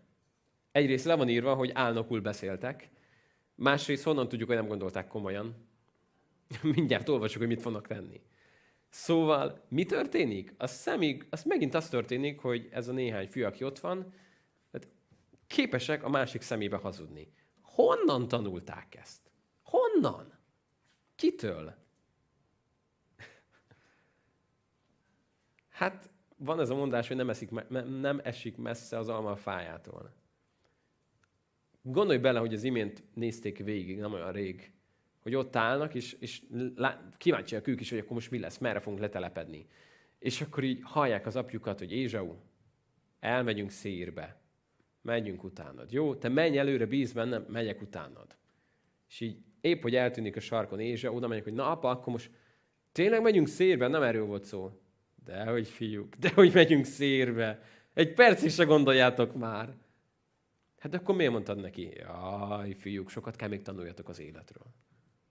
Egyrészt le van írva, hogy álnokul beszéltek, másrészt honnan tudjuk, hogy nem gondolták komolyan. Mindjárt olvasjuk, hogy mit fognak tenni. Szóval mi történik? A szemig, az megint az történik, hogy ez a néhány fiú, aki ott van, hát képesek a másik szemébe hazudni. Honnan tanulták ezt? Honnan? Kitől? Hát van ez a mondás, hogy nem, esik, nem esik messze az alma a fájától. Gondolj bele, hogy az imént nézték végig, nem olyan rég, hogy ott állnak, és, és kíváncsiak ők is, hogy akkor most mi lesz, merre fogunk letelepedni. És akkor így hallják az apjukat, hogy Ézsau, elmegyünk szírbe, megyünk utánad. Jó, te menj előre, bíz bennem, megyek utánad. És így épp, hogy eltűnik a sarkon Ézsa, oda megyek, hogy na apa, akkor most tényleg megyünk szérbe? Nem erről volt szó. Dehogy fiúk, dehogy megyünk szérbe. Egy percig se gondoljátok már. Hát akkor miért mondtad neki? Jaj, fiúk, sokat kell még tanuljatok az életről.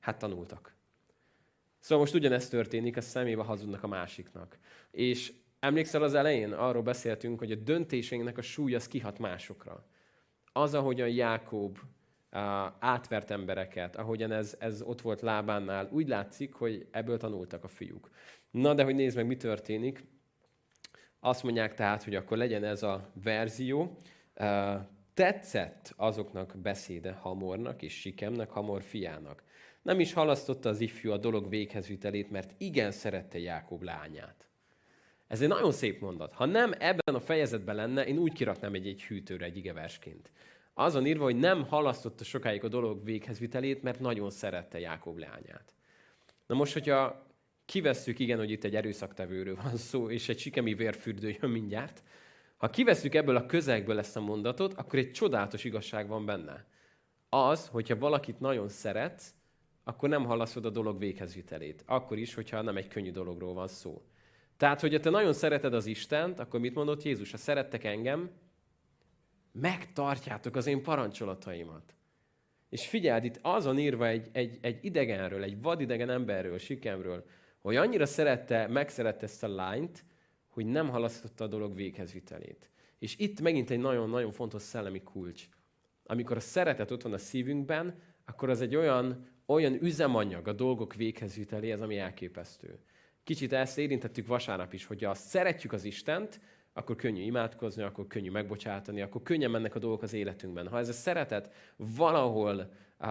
Hát tanultak. Szóval most ugyanezt történik, a szemébe hazudnak a másiknak. És emlékszel az elején? Arról beszéltünk, hogy a döntéseinknek a súly az kihat másokra. Az, ahogyan Jákob átvert embereket, ahogyan ez, ez ott volt lábánál, úgy látszik, hogy ebből tanultak a fiúk. Na, de hogy nézd meg, mi történik. Azt mondják tehát, hogy akkor legyen ez a verzió. Tetszett azoknak beszéde Hamornak és Sikemnek, Hamor fiának. Nem is halasztotta az ifjú a dolog véghezvitelét, mert igen szerette Jákob lányát. Ez egy nagyon szép mondat. Ha nem ebben a fejezetben lenne, én úgy kiraknám egy, egy hűtőre, egy igeversként. Azon írva, hogy nem halasztotta sokáig a dolog véghezvitelét, mert nagyon szerette Jákob lányát. Na most, hogyha kivesszük, igen, hogy itt egy erőszaktevőről van szó, és egy sikemi vérfürdő jön mindjárt, ha kivesszük ebből a közegből ezt a mondatot, akkor egy csodálatos igazság van benne. Az, hogyha valakit nagyon szeretsz, akkor nem halaszod a dolog véghezvitelét. Akkor is, hogyha nem egy könnyű dologról van szó. Tehát, hogyha te nagyon szereted az Istent, akkor mit mondott Jézus? Ha szerettek engem, megtartjátok az én parancsolataimat. És figyeld, itt azon írva egy, egy, egy idegenről, egy vadidegen emberről, Sikemről, hogy annyira szerette, megszerette ezt a lányt, hogy nem halasztotta a dolog véghezvitelét. És itt megint egy nagyon-nagyon fontos szellemi kulcs. Amikor a szeretet ott van a szívünkben, akkor az egy olyan, olyan üzemanyag a dolgok véghezviteléhez, ami elképesztő. Kicsit ezt érintettük vasárnap is, hogy ha szeretjük az Istent, akkor könnyű imádkozni, akkor könnyű megbocsátani, akkor könnyen mennek a dolgok az életünkben. Ha ez a szeretet valahol uh,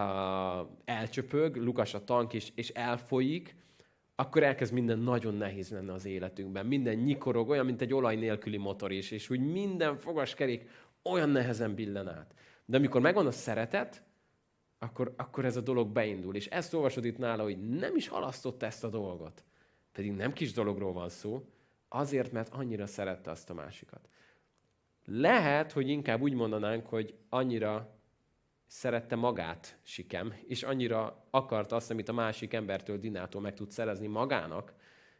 elcsöpög, Lukas a tank is, és elfolyik, akkor elkezd minden nagyon nehéz lenne az életünkben. Minden nyikorog, olyan, mint egy olaj nélküli motor is, és úgy minden fogaskerék olyan nehezen billen át. De amikor megvan a szeretet, akkor, akkor ez a dolog beindul. És ezt olvasod itt nála, hogy nem is halasztotta ezt a dolgot. Pedig nem kis dologról van szó, azért, mert annyira szerette azt a másikat. Lehet, hogy inkább úgy mondanánk, hogy annyira szerette magát Sikem, és annyira akart azt, amit a másik embertől, Dinától meg tud szerezni magának,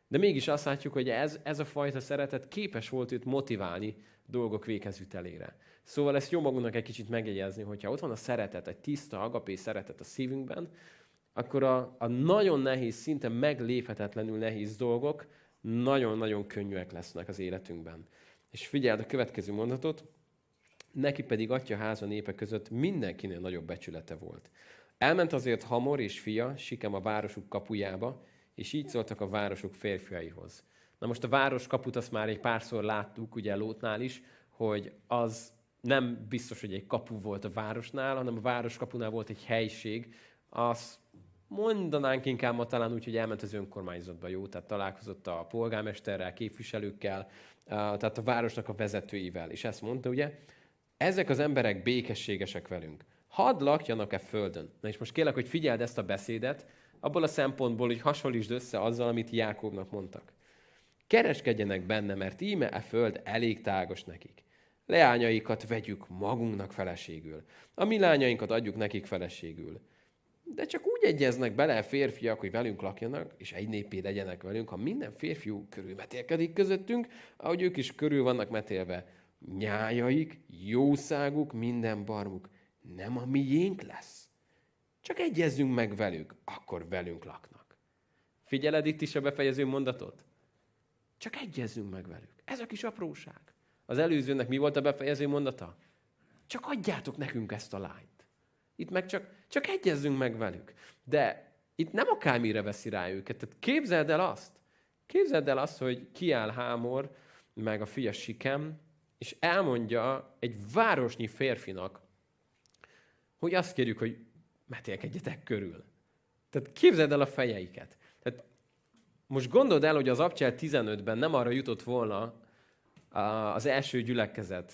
de mégis azt látjuk, hogy ez, ez a fajta szeretet képes volt őt motiválni dolgok véghezvitelére. Szóval ezt jó magunknak egy kicsit megjegyezni, hogyha ott van a szeretet, egy tiszta, agapé szeretet a szívünkben, akkor a, a nagyon nehéz, szinte megléphetetlenül nehéz dolgok nagyon-nagyon könnyűek lesznek az életünkben. És figyeld a következő mondatot, neki pedig atya háza népe között mindenkinél nagyobb becsülete volt. Elment azért Hamor és fia, Sikem a városuk kapujába, és így szóltak a városok férfiaihoz. Na most a város kaput azt már egy párszor láttuk, ugye Lótnál is, hogy az nem biztos, hogy egy kapu volt a városnál, hanem a város kapunál volt egy helység. Azt mondanánk inkább ma talán úgy, hogy elment az önkormányzatba, jó? Tehát találkozott a polgármesterrel, képviselőkkel, tehát a városnak a vezetőivel. És ezt mondta, ugye, ezek az emberek békességesek velünk. Hadd lakjanak-e földön? Na és most kérlek, hogy figyeld ezt a beszédet, abból a szempontból, hogy hasonlítsd össze azzal, amit Jákobnak mondtak. Kereskedjenek benne, mert íme e föld elég tágos nekik. Leányaikat vegyük magunknak feleségül. A mi lányainkat adjuk nekik feleségül. De csak úgy egyeznek bele férfiak, hogy velünk lakjanak, és egy népé legyenek velünk, ha minden férfiú körülmetélkedik közöttünk, ahogy ők is körül vannak metélve. Nyájaik, jószáguk, minden barmuk nem a miénk lesz. Csak egyezzünk meg velük, akkor velünk laknak. Figyeled itt is a befejező mondatot? Csak egyezzünk meg velük. Ez a kis apróság. Az előzőnek mi volt a befejező mondata? Csak adjátok nekünk ezt a lányt. Itt meg csak, csak egyezzünk meg velük. De itt nem akármire veszi rá őket. Tehát képzeld el azt, képzeld el azt, hogy kiáll Hámor, meg a fia Sikem, és elmondja egy városnyi férfinak, hogy azt kérjük, hogy metélkedjetek körül. Tehát képzeld el a fejeiket. Tehát most gondold el, hogy az Abcsel 15-ben nem arra jutott volna az első gyülekezet,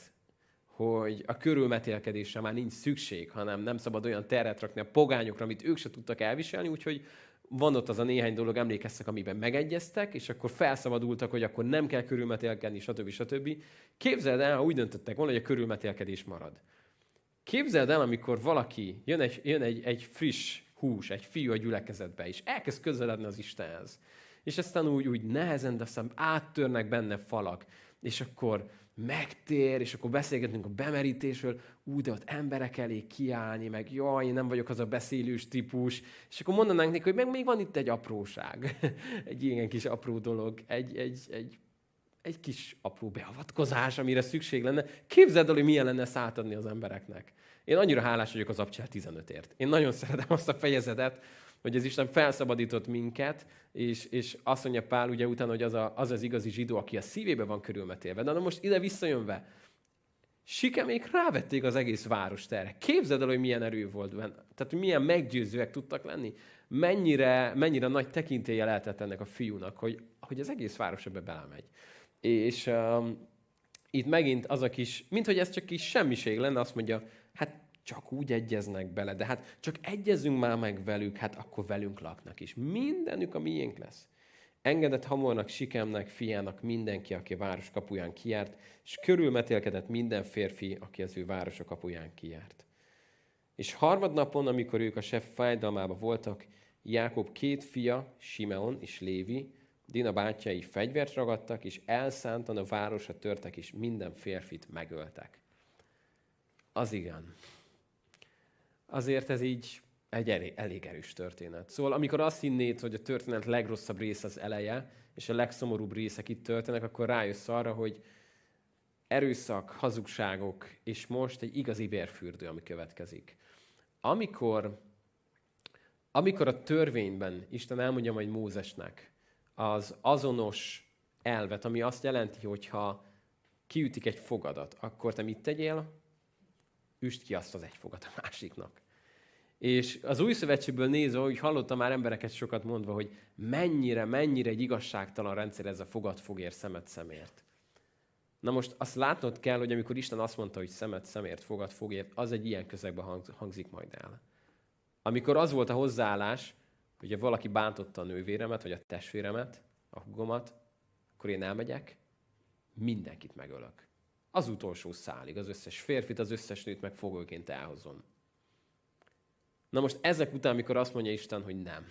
hogy a körülmetélkedésre már nincs szükség, hanem nem szabad olyan terret rakni a pogányokra, amit ők se tudtak elviselni, úgyhogy van ott az a néhány dolog, emlékeztek, amiben megegyeztek, és akkor felszabadultak, hogy akkor nem kell körülmetélkedni, stb. stb. Képzeld el, ha úgy döntöttek volna, hogy a körülmetélkedés marad. Képzeld el, amikor valaki, jön egy, jön egy, egy friss hús, egy fiú a gyülekezetbe, és elkezd közeledni az Istenhez. És aztán úgy, úgy nehezen, de aztán áttörnek benne falak. És akkor megtér, és akkor beszélgetünk a bemerítésről, ú, de ott emberek elé kiállni, meg jaj, én nem vagyok az a beszélős típus, és akkor mondanánk neki, hogy meg még van itt egy apróság, egy ilyen kis apró dolog, egy, egy, egy, egy kis apró beavatkozás, amire szükség lenne. Képzeld el, hogy milyen lenne ezt az embereknek. Én annyira hálás vagyok az Abcsel 15-ért. Én nagyon szeretem azt a fejezetet, hogy az Isten felszabadított minket, és, és azt mondja Pál ugye utána, hogy az, a, az az igazi zsidó, aki a szívébe van körülmetélve. De na most ide visszajönve, Sikemék rávették az egész várost erre. Képzeld el, hogy milyen erő volt benne. Tehát milyen meggyőzőek tudtak lenni. Mennyire, mennyire nagy tekintélye lehetett ennek a fiúnak, hogy, hogy az egész város ebbe belemegy. És um, itt megint az a kis, mint hogy ez csak kis semmiség lenne, azt mondja, csak úgy egyeznek bele, de hát csak egyezünk már meg velük, hát akkor velünk laknak is. Mindenük a miénk lesz. Engedett hamornak, sikemnek, fiának mindenki, aki a város kapuján kijárt, és körülmetélkedett minden férfi, aki az ő városa kapuján kijárt. És harmadnapon, amikor ők a sef fájdalmába voltak, Jákob két fia, Simeon és Lévi, Dina bátyai fegyvert ragadtak, és elszántan a városra törtek, és minden férfit megöltek. Az igen azért ez így egy elég, erős történet. Szóval amikor azt hinnéd, hogy a történet legrosszabb része az eleje, és a legszomorúbb részek itt történnek, akkor rájössz arra, hogy erőszak, hazugságok, és most egy igazi vérfürdő, ami következik. Amikor, amikor a törvényben Isten elmondja majd Mózesnek az azonos elvet, ami azt jelenti, hogy ha kiütik egy fogadat, akkor te mit tegyél? Üst ki azt az egy fogat a másiknak. És az új szövetségből nézve, hogy hallottam már embereket sokat mondva, hogy mennyire, mennyire egy igazságtalan rendszer ez a fogad fogért, szemet szemért. Na most azt látnod kell, hogy amikor Isten azt mondta, hogy szemet szemért, fogad fogért, az egy ilyen közegben hangzik majd el. Amikor az volt a hozzáállás, hogy valaki bántotta a nővéremet, vagy a testvéremet, a hugomat, akkor én elmegyek, mindenkit megölök. Az utolsó szálig, az összes férfit, az összes nőt meg fogóként elhozom. Na most ezek után, mikor azt mondja Isten, hogy nem.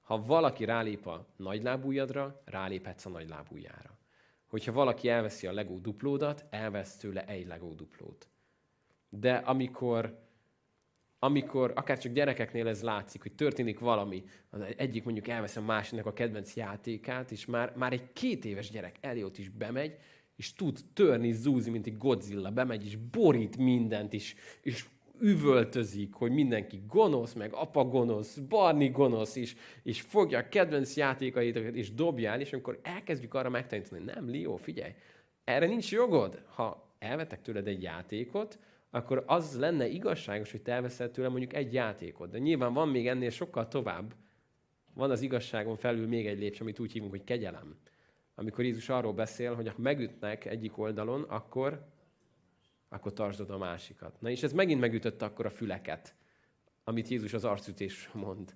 Ha valaki rálép a nagylábújadra, ráléphetsz a nagylábújára. Hogyha valaki elveszi a legó duplódat, elvesz tőle egy legó duplót. De amikor, amikor akár csak gyerekeknél ez látszik, hogy történik valami, az egyik mondjuk elveszi a másiknak a kedvenc játékát, és már, már egy két éves gyerek elé ott is bemegy, és tud törni, zúzni, mint egy Godzilla, bemegy, és borít mindent, és, és üvöltözik, hogy mindenki gonosz, meg apa gonosz, Barni gonosz, és, és fogja a kedvenc játékait, és dobjál, és amikor elkezdjük arra megtanítani, nem, Lió, figyelj, erre nincs jogod. Ha elvetek tőled egy játékot, akkor az lenne igazságos, hogy te elveszel tőle mondjuk egy játékot. De nyilván van még ennél sokkal tovább. Van az igazságon felül még egy lépcső, amit úgy hívunk, hogy kegyelem. Amikor Jézus arról beszél, hogy ha megütnek egyik oldalon, akkor akkor tartsd a másikat. Na és ez megint megütötte akkor a füleket, amit Jézus az arcütés mond.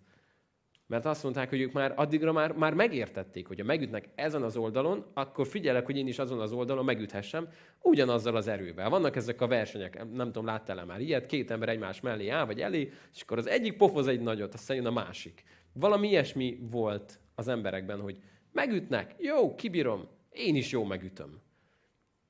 Mert azt mondták, hogy ők már addigra már, már megértették, hogy ha megütnek ezen az oldalon, akkor figyelek, hogy én is azon az oldalon megüthessem, ugyanazzal az erővel. Vannak ezek a versenyek, nem tudom, láttál-e már ilyet, két ember egymás mellé áll, vagy elé, és akkor az egyik pofoz egy nagyot, aztán jön a másik. Valami ilyesmi volt az emberekben, hogy megütnek, jó, kibírom, én is jó megütöm.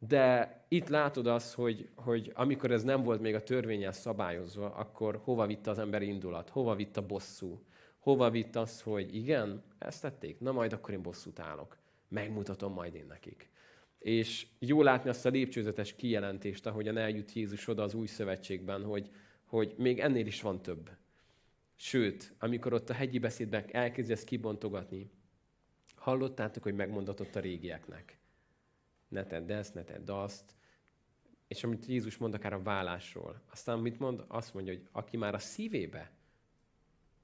De itt látod azt, hogy, hogy amikor ez nem volt még a törvényel szabályozva, akkor hova vitte az ember indulat, hova vitt a bosszú, hova vitt az, hogy igen, ezt tették, na majd akkor én bosszút állok. Megmutatom majd én nekik. És jó látni azt a lépcsőzetes kijelentést, ahogyan eljut Jézus oda az új szövetségben, hogy, hogy még ennél is van több. Sőt, amikor ott a hegyi beszédben elkezdi ezt kibontogatni, hallottátok, hogy megmondatott a régieknek ne tedd ezt, ne tedd azt. És amit Jézus mond akár a vállásról, aztán mit mond? Azt mondja, hogy aki már a szívébe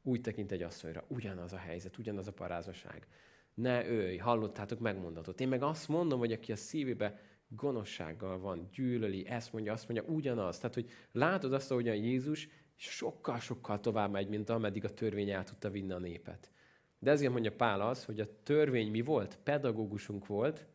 úgy tekint egy asszonyra, ugyanaz a helyzet, ugyanaz a parázaság. Ne őj, hallottátok megmondatot. Én meg azt mondom, hogy aki a szívébe gonoszsággal van, gyűlöli, ezt mondja, azt mondja, ugyanaz. Tehát, hogy látod azt, ahogyan Jézus sokkal-sokkal tovább megy, mint ameddig a törvény el tudta vinni a népet. De ezért mondja Pál az, hogy a törvény mi volt? Pedagógusunk volt,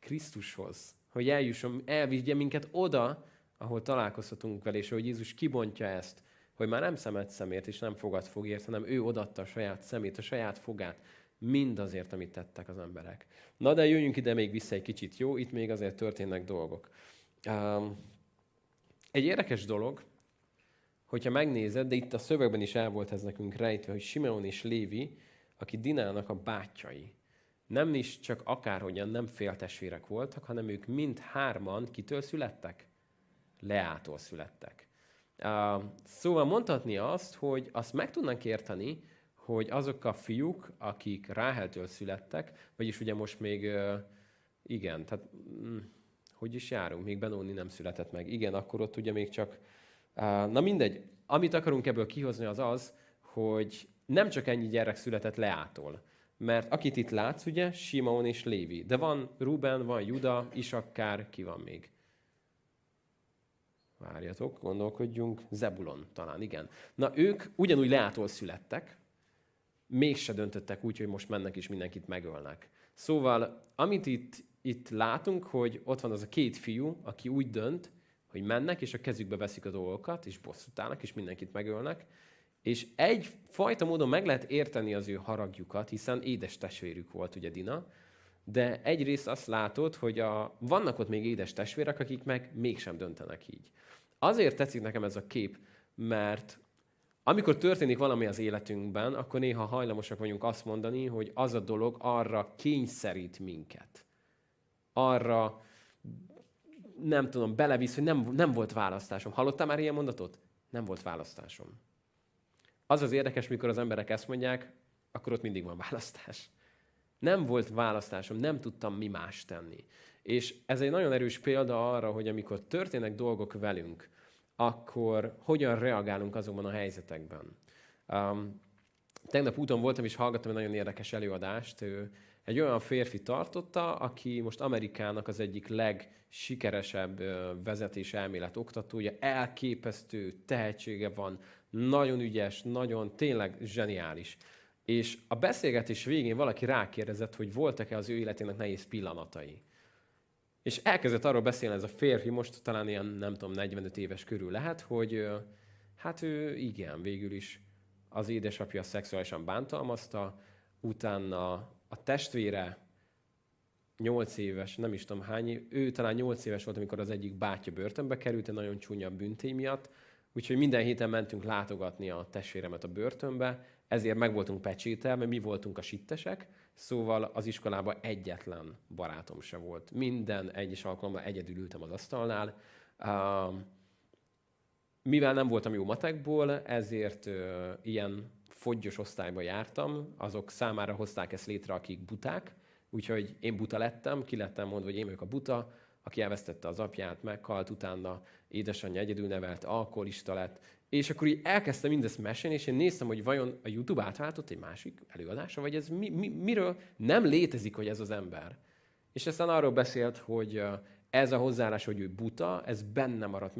Krisztushoz, hogy eljusson, elvigye minket oda, ahol találkozhatunk vele, és hogy Jézus kibontja ezt, hogy már nem szemet szemért, és nem fogad fogért, hanem ő odatta a saját szemét, a saját fogát, mindazért, amit tettek az emberek. Na de jöjjünk ide még vissza egy kicsit, jó? Itt még azért történnek dolgok. Um, egy érdekes dolog, hogyha megnézed, de itt a szövegben is el volt ez nekünk rejtve, hogy Simeon és Lévi, aki Dinának a bátyai nem is csak akárhogyan nem féltestvérek voltak, hanem ők mind hárman kitől születtek? Leától születtek. Uh, szóval mondhatni azt, hogy azt meg tudnánk érteni, hogy azok a fiúk, akik Ráheltől születtek, vagyis ugye most még, uh, igen, tehát mm, hogy is járunk, még Benóni nem született meg. Igen, akkor ott ugye még csak, uh, na mindegy, amit akarunk ebből kihozni az az, hogy nem csak ennyi gyerek született Leától, mert akit itt látsz, ugye, Simon és Lévi. De van Ruben, van Juda, Isakkár, ki van még? Várjatok, gondolkodjunk. Zebulon talán, igen. Na, ők ugyanúgy Leától születtek, mégse döntöttek úgy, hogy most mennek és mindenkit megölnek. Szóval, amit itt, itt látunk, hogy ott van az a két fiú, aki úgy dönt, hogy mennek, és a kezükbe veszik a dolgokat, és bosszút állnak, és mindenkit megölnek, és egy fajta módon meg lehet érteni az ő haragjukat, hiszen édes testvérük volt ugye Dina, de egyrészt azt látod, hogy a, vannak ott még édes testvérek, akik meg mégsem döntenek így. Azért tetszik nekem ez a kép, mert amikor történik valami az életünkben, akkor néha hajlamosak vagyunk azt mondani, hogy az a dolog arra kényszerít minket. Arra, nem tudom, belevisz, hogy nem, nem volt választásom. Hallottál már ilyen mondatot? Nem volt választásom. Az az érdekes, mikor az emberek ezt mondják, akkor ott mindig van választás. Nem volt választásom, nem tudtam mi más tenni. És ez egy nagyon erős példa arra, hogy amikor történnek dolgok velünk, akkor hogyan reagálunk azokban a helyzetekben. Um, tegnap úton voltam, és hallgattam egy nagyon érdekes előadást. Ő egy olyan férfi tartotta, aki most Amerikának az egyik legsikeresebb vezetés elmélet oktatója, elképesztő tehetsége van, nagyon ügyes, nagyon tényleg zseniális. És a beszélgetés végén valaki rákérdezett, hogy voltak-e az ő életének nehéz pillanatai. És elkezdett arról beszélni ez a férfi, most talán ilyen, nem tudom, 45 éves körül lehet, hogy hát ő igen, végül is az édesapja szexuálisan bántalmazta, utána a testvére 8 éves, nem is tudom hány, ő talán 8 éves volt, amikor az egyik bátyja börtönbe került, egy nagyon csúnya büntény miatt, úgyhogy minden héten mentünk látogatni a testvéremet a börtönbe, ezért meg voltunk pecsételve, mi voltunk a sittesek, szóval az iskolában egyetlen barátom se volt. Minden egyes alkalommal egyedül ültem az asztalnál. Mivel nem voltam jó matekból, ezért ilyen foggyos osztályba jártam, azok számára hozták ezt létre, akik buták, úgyhogy én buta lettem, ki lettem mondva, hogy én vagyok a buta, aki elvesztette az apját, meghalt, utána édesanyja egyedül nevelt, alkoholista lett, és akkor így elkezdtem mindezt mesélni, és én néztem, hogy vajon a YouTube átváltott egy másik előadásra, vagy ez mi, mi, miről nem létezik, hogy ez az ember. És aztán arról beszélt, hogy ez a hozzáállás, hogy ő buta, ez benne maradt.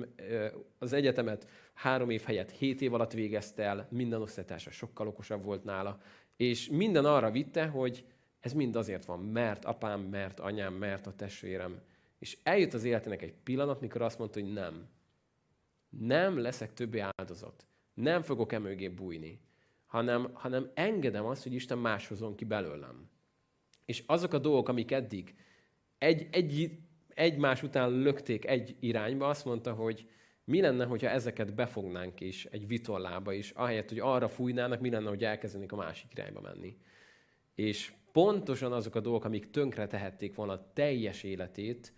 Az egyetemet három év helyett hét év alatt végezte el, minden osztálytársa sokkal okosabb volt nála, és minden arra vitte, hogy ez mind azért van, mert apám, mert anyám, mert a testvérem. És eljött az életének egy pillanat, mikor azt mondta, hogy nem. Nem leszek többé áldozat. Nem fogok emögé bújni, hanem, hanem engedem azt, hogy Isten máshozon ki belőlem. És azok a dolgok, amik eddig egy, egy, egymás után lökték egy irányba, azt mondta, hogy mi lenne, hogyha ezeket befognánk is egy vitorlába is, ahelyett, hogy arra fújnának, mi lenne, hogy elkezdenék a másik irányba menni. És pontosan azok a dolgok, amik tönkre tehették volna a teljes életét,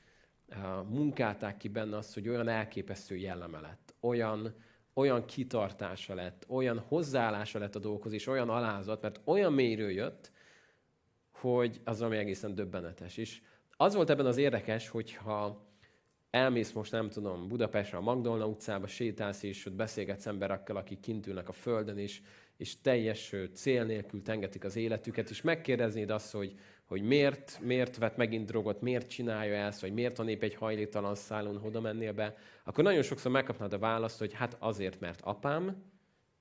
munkálták ki benne azt, hogy olyan elképesztő jelleme lett, olyan, olyan kitartása lett, olyan hozzáállása lett a dolgokhoz, és olyan alázat, mert olyan mélyről jött, hogy az ami egészen döbbenetes. És az volt ebben az érdekes, hogyha elmész most, nem tudom, Budapestre, a Magdolna utcába, sétálsz, és ott beszélgetsz emberekkel, akik kint ülnek a földön, és, és teljes cél nélkül tengetik az életüket, és megkérdeznéd azt, hogy, hogy miért, miért vett megint drogot, miért csinálja ezt, vagy miért a nép egy hajléktalan szállón, oda mennél be, akkor nagyon sokszor megkapnád a választ, hogy hát azért, mert apám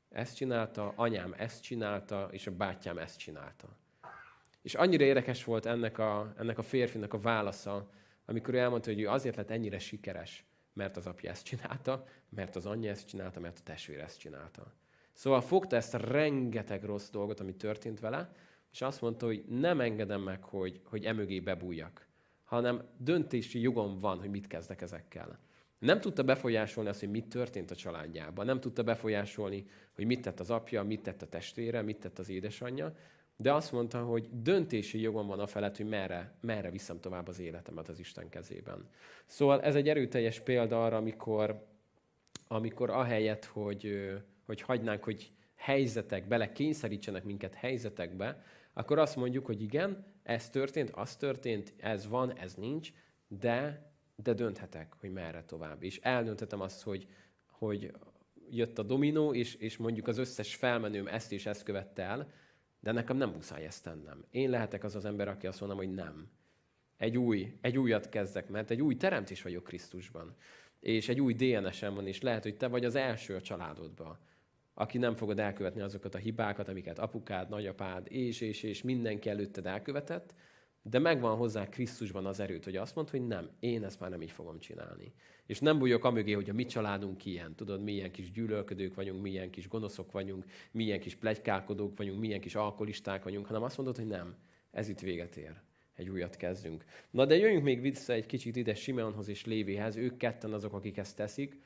ezt csinálta, anyám ezt csinálta, és a bátyám ezt csinálta. És annyira érdekes volt ennek a, ennek a férfinak a válasza, amikor ő elmondta, hogy ő azért lett ennyire sikeres, mert az apja ezt csinálta, mert az anyja ezt csinálta, mert a testvér ezt csinálta. Szóval fogta ezt a rengeteg rossz dolgot, ami történt vele, és azt mondta, hogy nem engedem meg, hogy, hogy emögé bebújjak, hanem döntési jogom van, hogy mit kezdek ezekkel. Nem tudta befolyásolni azt, hogy mit történt a családjában, nem tudta befolyásolni, hogy mit tett az apja, mit tett a testvére, mit tett az édesanyja, de azt mondta, hogy döntési jogom van a felett, hogy merre, merre viszem tovább az életemet az Isten kezében. Szóval ez egy erőteljes példa arra, amikor, amikor ahelyett, hogy, hogy hagynánk, hogy helyzetek, bele kényszerítsenek minket helyzetekbe, akkor azt mondjuk, hogy igen, ez történt, az történt, ez van, ez nincs, de, de dönthetek, hogy merre tovább. És eldönthetem azt, hogy, hogy jött a dominó, és, és mondjuk az összes felmenőm ezt és ezt követte el, de nekem nem muszáj ezt tennem. Én lehetek az az ember, aki azt mondom, hogy nem. Egy új, egy újat kezdek, mert egy új teremtés vagyok Krisztusban. És egy új DNS-em van, és lehet, hogy te vagy az első a családodban aki nem fogod elkövetni azokat a hibákat, amiket apukád, nagyapád és, és, és mindenki előtted elkövetett, de megvan hozzá Krisztusban az erőt, hogy azt mondta, hogy nem, én ezt már nem így fogom csinálni. És nem bújok amögé, hogy a mi családunk ilyen, tudod, milyen kis gyűlölködők vagyunk, milyen kis gonoszok vagyunk, milyen kis plegykálkodók vagyunk, milyen kis alkoholisták vagyunk, hanem azt mondod, hogy nem, ez itt véget ér. Egy újat kezdünk. Na de jöjjünk még vissza egy kicsit ide Simeonhoz és Lévihez, ők ketten azok, akik ezt teszik.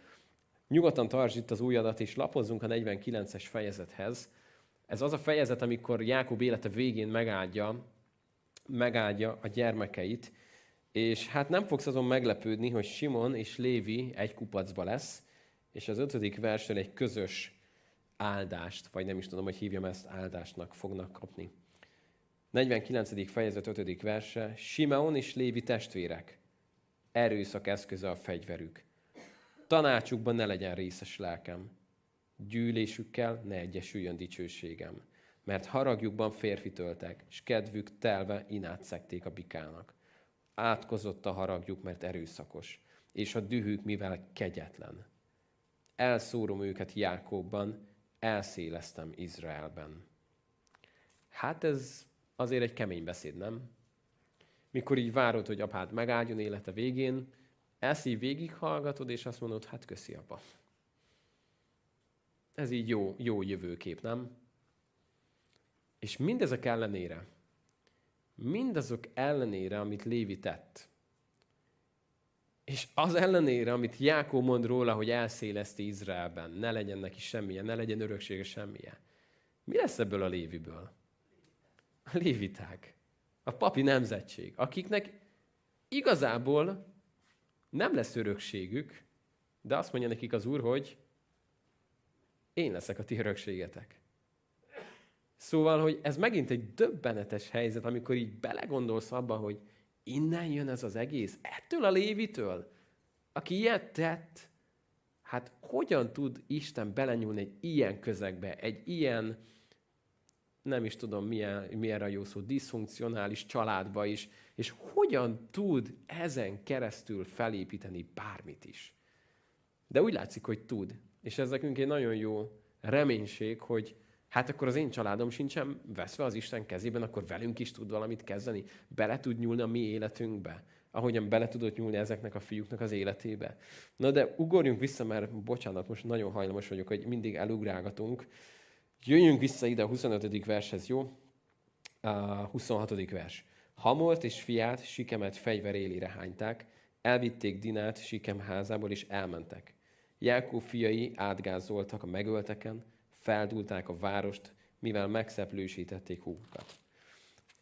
Nyugodtan tartsd itt az újadat, és lapozzunk a 49-es fejezethez. Ez az a fejezet, amikor Jákob élete végén megáldja, megáldja a gyermekeit, és hát nem fogsz azon meglepődni, hogy Simon és Lévi egy kupacba lesz, és az ötödik versről egy közös áldást, vagy nem is tudom, hogy hívjam ezt áldásnak fognak kapni. 49. fejezet 5. verse. Simeon és Lévi testvérek. Erőszak eszköze a fegyverük. Tanácsukban ne legyen részes lelkem. Gyűlésükkel ne egyesüljön dicsőségem. Mert haragjukban férfi töltek, és kedvük telve inát szekték a bikának. Átkozott a haragjuk, mert erőszakos, és a dühük, mivel kegyetlen. Elszórom őket Jákobban, elszéleztem Izraelben. Hát ez azért egy kemény beszéd, nem? mikor így várod, hogy apád megáldjon élete végén, ezt így végighallgatod, és azt mondod, hát köszi apa. Ez így jó, jó jövőkép, nem? És mindezek ellenére, mindazok ellenére, amit Lévi tett, és az ellenére, amit Jákó mond róla, hogy elszéleszti Izraelben, ne legyen neki semmilyen, ne legyen öröksége semmilyen. Mi lesz ebből a Léviből? A léviták. A papi nemzetség, akiknek igazából nem lesz örökségük, de azt mondja nekik az Úr, hogy én leszek a ti örökségetek. Szóval, hogy ez megint egy döbbenetes helyzet, amikor így belegondolsz abba, hogy innen jön ez az egész, ettől a Lévitől, aki ilyet tett, hát hogyan tud Isten belenyúlni egy ilyen közegbe, egy ilyen, nem is tudom milyen, milyen a jó szó, diszfunkcionális családba is, és hogyan tud ezen keresztül felépíteni bármit is. De úgy látszik, hogy tud. És ez nekünk egy nagyon jó reménység, hogy hát akkor az én családom sincsen veszve az Isten kezében, akkor velünk is tud valamit kezdeni. Bele tud nyúlni a mi életünkbe, ahogyan bele tudott nyúlni ezeknek a fiúknak az életébe. Na de ugorjunk vissza, mert bocsánat, most nagyon hajlamos vagyok, hogy mindig elugrálgatunk. Jöjjünk vissza ide a 25. vershez, jó? A 26. vers. Hamolt és fiát Sikemet fegyverélire hányták, elvitték Dinát Sikem házából, és elmentek. Jákó fiai átgázoltak a megölteken, feldulták a várost, mivel megszeplősítették húgukat.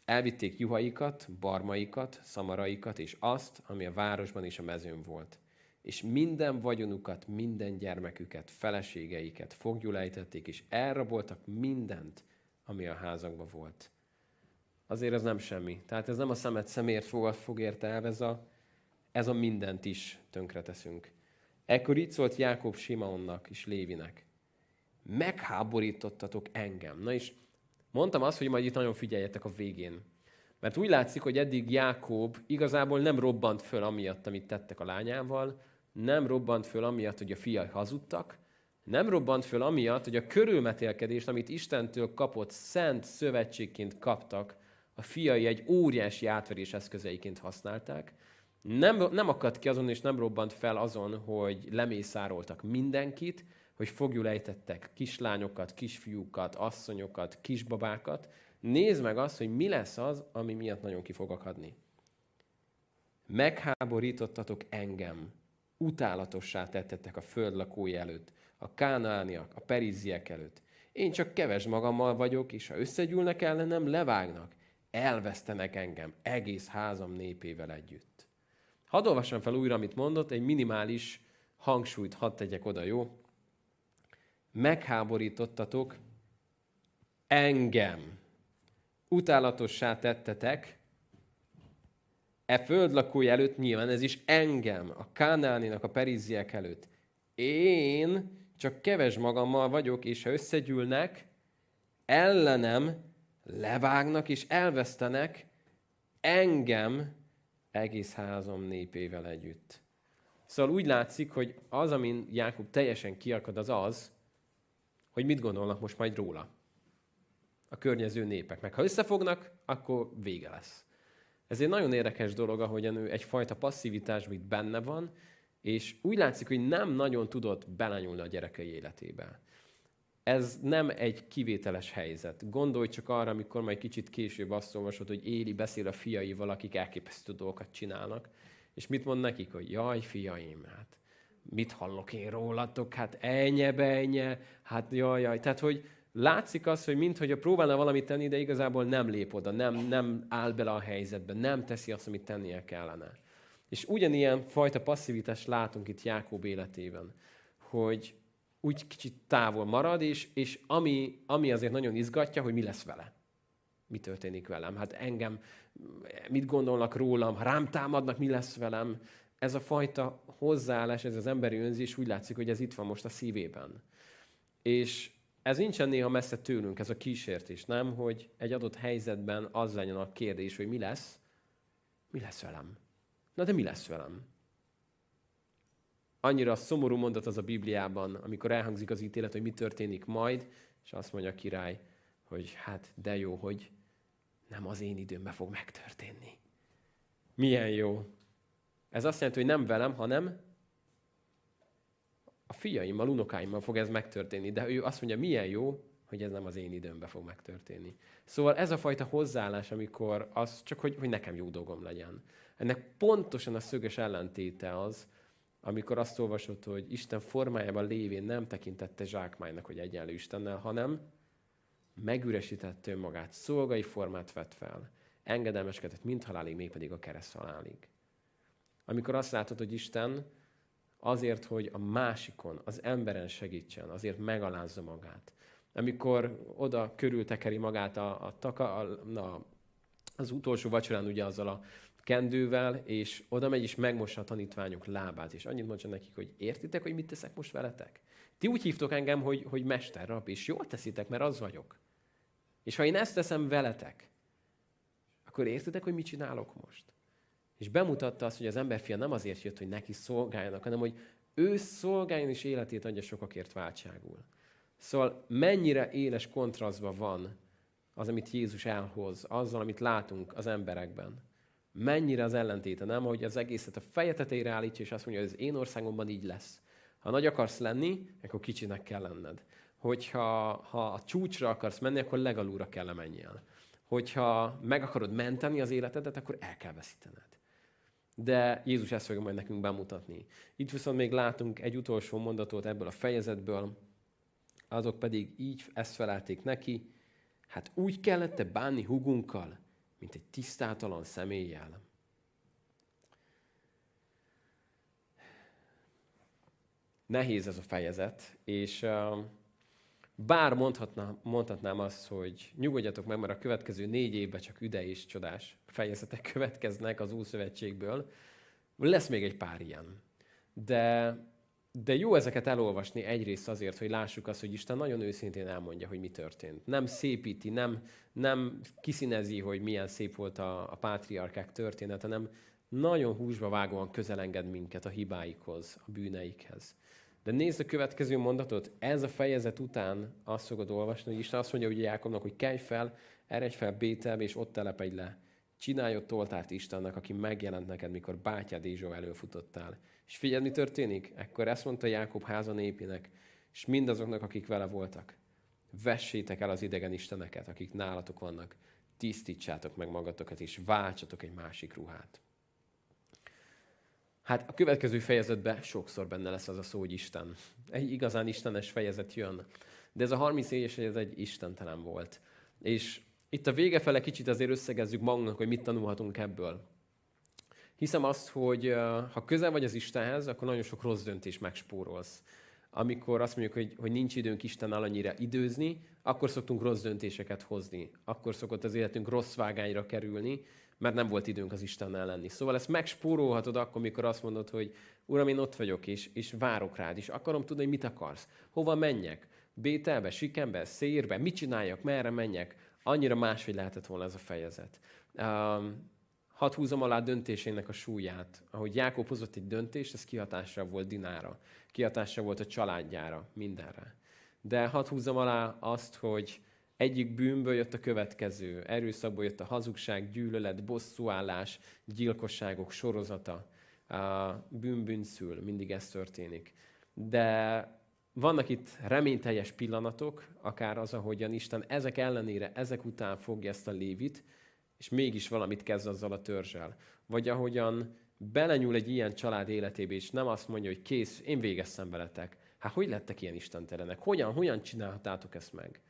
Elvitték juhaikat, barmaikat, szamaraikat, és azt, ami a városban és a mezőn volt. És minden vagyonukat, minden gyermeküket, feleségeiket fogjulejtették, és elraboltak mindent, ami a házakban volt. Azért ez nem semmi. Tehát ez nem a szemet szemért fogad fog érte el, ez a, ez a mindent is tönkreteszünk. Ekkor így szólt Jákob Simaonnak és Lévinek. Megháborítottatok engem. Na és mondtam azt, hogy majd itt nagyon figyeljetek a végén. Mert úgy látszik, hogy eddig Jákob igazából nem robbant föl amiatt, amit tettek a lányával, nem robbant föl amiatt, hogy a fiai hazudtak, nem robbant föl amiatt, hogy a körülmetélkedést, amit Istentől kapott szent szövetségként kaptak, a fiai egy óriási átverés eszközeiként használták, nem, nem akadt ki azon, és nem robbant fel azon, hogy lemészároltak mindenkit, hogy fogjul ejtettek kislányokat, kisfiúkat, asszonyokat, kisbabákat. Nézd meg azt, hogy mi lesz az, ami miatt nagyon ki fog akadni. Megháborítottatok engem, utálatossá tettetek a föld lakói előtt, a kánániak, a periziek előtt. Én csak keves magammal vagyok, és ha összegyűlnek ellenem, levágnak, elvesztenek engem egész házam népével együtt. Hadd olvassam fel újra, amit mondott, egy minimális hangsúlyt hadd tegyek oda, jó? Megháborítottatok engem. Utálatossá tettetek, e föld lakói előtt nyilván ez is engem, a Kánáninak, a Periziek előtt. Én csak keves magammal vagyok, és ha összegyűlnek, ellenem levágnak és elvesztenek engem, egész házam népével együtt. Szóval úgy látszik, hogy az, amin Jákob teljesen kiakad, az az, hogy mit gondolnak most majd róla. A környező népek. Meg ha összefognak, akkor vége lesz. Ez egy nagyon érdekes dolog, ahogyan ő egyfajta passzivitás, itt benne van, és úgy látszik, hogy nem nagyon tudott belenyúlni a gyerekei életébe ez nem egy kivételes helyzet. Gondolj csak arra, amikor majd kicsit később azt olvasod, hogy Éli beszél a fiaival, akik elképesztő dolgokat csinálnak, és mit mond nekik, hogy jaj, fiaim, hát mit hallok én rólatok, hát ennye, benye, hát jaj, jaj. Tehát, hogy látszik az, hogy mintha próbálna valamit tenni, de igazából nem lép oda, nem, nem áll bele a helyzetbe, nem teszi azt, amit tennie kellene. És ugyanilyen fajta passzivitást látunk itt Jákob életében, hogy úgy kicsit távol marad, és, és ami, ami azért nagyon izgatja, hogy mi lesz vele. Mi történik velem? Hát engem, mit gondolnak rólam? Ha rám támadnak, mi lesz velem? Ez a fajta hozzáállás, ez az emberi önzés úgy látszik, hogy ez itt van most a szívében. És ez nincsen néha messze tőlünk, ez a kísértés, nem? Hogy egy adott helyzetben az legyen a kérdés, hogy mi lesz? Mi lesz velem? Na de mi lesz velem? Annyira szomorú mondat az a Bibliában, amikor elhangzik az ítélet, hogy mi történik majd, és azt mondja a király, hogy hát de jó, hogy nem az én időmben fog megtörténni. milyen jó. Ez azt jelenti, hogy nem velem, hanem a fiaimmal, unokáimmal fog ez megtörténni. De ő azt mondja, milyen jó, hogy ez nem az én időmben fog megtörténni. Szóval ez a fajta hozzáállás, amikor az csak, hogy, hogy nekem jó dolgom legyen. Ennek pontosan a szöges ellentéte az, amikor azt olvasod, hogy Isten formájában lévén nem tekintette zsákmánynak, hogy egyenlő Istennel, hanem megüresítette önmagát, szolgai formát vett fel, engedelmeskedett mint halálig, mégpedig a kereszt halálig. Amikor azt látod, hogy Isten azért, hogy a másikon, az emberen segítsen, azért megalázza magát. Amikor oda körültekeri magát a, a, taka, a, a, az utolsó vacsorán ugye azzal a kendővel, és oda megy és megmossa a tanítványok lábát, és annyit mondja nekik, hogy értitek, hogy mit teszek most veletek? Ti úgy hívtok engem, hogy, hogy mester, rab, és jól teszitek, mert az vagyok. És ha én ezt teszem veletek, akkor értitek, hogy mit csinálok most? És bemutatta azt, hogy az emberfia nem azért jött, hogy neki szolgáljanak, hanem hogy ő szolgáljon és életét adja sokakért váltságul. Szóval mennyire éles kontrasztban van az, amit Jézus elhoz, azzal, amit látunk az emberekben. Mennyire az ellentéte, nem? Hogy az egészet a feje tetejére állítja, és azt mondja, hogy az én országomban így lesz. Ha nagy akarsz lenni, akkor kicsinek kell lenned. Hogyha ha a csúcsra akarsz menni, akkor legalúra kell menjél. Hogyha meg akarod menteni az életedet, akkor el kell veszítened. De Jézus ezt fogja majd nekünk bemutatni. Itt viszont még látunk egy utolsó mondatot ebből a fejezetből, azok pedig így ezt felelték neki, hát úgy kellett bánni hugunkkal, mint egy tisztátalan személlyel. Nehéz ez a fejezet, és bár mondhatna, mondhatnám azt, hogy nyugodjatok meg, mert a következő négy évben csak üde és csodás fejezetek következnek az Újszövetségből, lesz még egy pár ilyen. De, de jó ezeket elolvasni egyrészt azért, hogy lássuk azt, hogy Isten nagyon őszintén elmondja, hogy mi történt. Nem szépíti, nem, nem kiszínezi, hogy milyen szép volt a, a pátriarkák története, hanem nagyon húsba vágóan közelenged minket a hibáikhoz, a bűneikhez. De nézd a következő mondatot, ez a fejezet után azt fogod olvasni, hogy Isten azt mondja hogy Jákobnak, hogy kelj fel, eredj fel Bételbe, és ott telepedj le. Csinálj ott oltárt Istennek, aki megjelent neked, mikor bátyád Ézsó előfutottál. És figyeld, mi történik? Ekkor ezt mondta Jákob háza népének, és mindazoknak, akik vele voltak. Vessétek el az idegen isteneket, akik nálatok vannak. Tisztítsátok meg magatokat, és váltsatok egy másik ruhát. Hát a következő fejezetben sokszor benne lesz az a szó, hogy Isten. Egy igazán istenes fejezet jön. De ez a 34-es ez egy istentelen volt. És itt a vége fele kicsit azért összegezzük magunknak, hogy mit tanulhatunk ebből. Hiszem azt, hogy ha közel vagy az Istenhez, akkor nagyon sok rossz döntés megspórolsz. Amikor azt mondjuk, hogy, hogy nincs időnk Isten annyira időzni, akkor szoktunk rossz döntéseket hozni. Akkor szokott az életünk rossz vágányra kerülni, mert nem volt időnk az Istennel lenni. Szóval ezt megspórolhatod akkor, mikor azt mondod, hogy Uram, én ott vagyok, és, és várok rád, és akarom tudni, hogy mit akarsz. Hova menjek? Bételbe, Sikembe, Szérbe, mit csináljak, merre menjek? Annyira máshogy lehetett volna ez a fejezet. Um, hadd húzom alá döntésének a súlyát. Ahogy Jákob hozott egy döntést, ez kihatásra volt Dinára, kihatásra volt a családjára, mindenre. De hadd húzom alá azt, hogy egyik bűnből jött a következő. Erőszakból jött a hazugság, gyűlölet, bosszúállás, gyilkosságok sorozata. Bűn szül, mindig ez történik. De vannak itt reményteljes pillanatok, akár az, ahogyan Isten ezek ellenére, ezek után fogja ezt a lévit, és mégis valamit kezd azzal a törzsel. Vagy ahogyan belenyúl egy ilyen család életébe, és nem azt mondja, hogy kész, én végeztem veletek. Hát hogy lettek ilyen istentelenek? Hogyan, hogyan csináltátok ezt meg?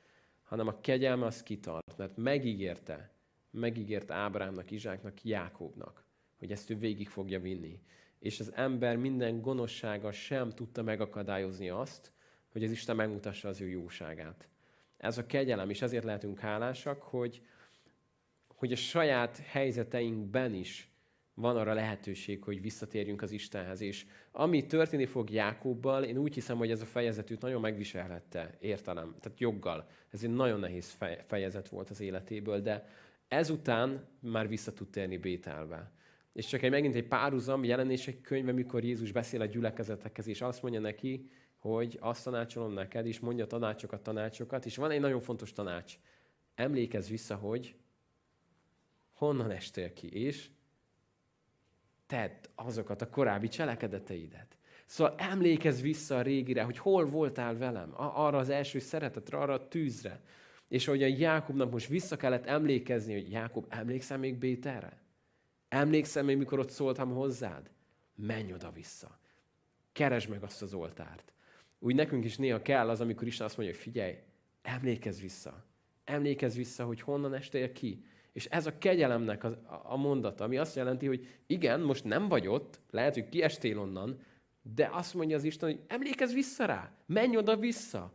hanem a kegyelme az kitart, mert megígérte, megígérte Ábrámnak, Izsáknak, Jákobnak, hogy ezt ő végig fogja vinni. És az ember minden gonoszsága sem tudta megakadályozni azt, hogy az Isten megmutassa az ő jóságát. Ez a kegyelem, és ezért lehetünk hálásak, hogy, hogy a saját helyzeteinkben is van arra lehetőség, hogy visszatérjünk az Istenhez. És ami történni fog Jákobbal, én úgy hiszem, hogy ez a fejezetűt nagyon megviselhette értelem, tehát joggal. Ez egy nagyon nehéz fejezet volt az életéből, de ezután már vissza tud térni Bételbe. És csak egy megint egy párhuzam, jelenések könyve, mikor Jézus beszél a gyülekezetekhez, és azt mondja neki, hogy azt tanácsolom neked, és mondja tanácsokat, tanácsokat, és van egy nagyon fontos tanács. Emlékezz vissza, hogy honnan estél ki, és tedd azokat a korábbi cselekedeteidet. Szóval emlékezz vissza a régire, hogy hol voltál velem, arra az első szeretetre, arra a tűzre. És hogy a Jákobnak most vissza kellett emlékezni, hogy Jákob, emlékszel még Béterre? Emlékszel még, mikor ott szóltam hozzád? Menj oda vissza. Keresd meg azt az oltárt. Úgy nekünk is néha kell az, amikor Isten azt mondja, hogy figyelj, emlékezz vissza. Emlékezz vissza, hogy honnan estél ki. És ez a kegyelemnek a, a mondata, ami azt jelenti, hogy igen, most nem vagy ott, lehet, hogy kiestél onnan, de azt mondja az Isten, hogy emlékezz vissza rá, menj oda vissza.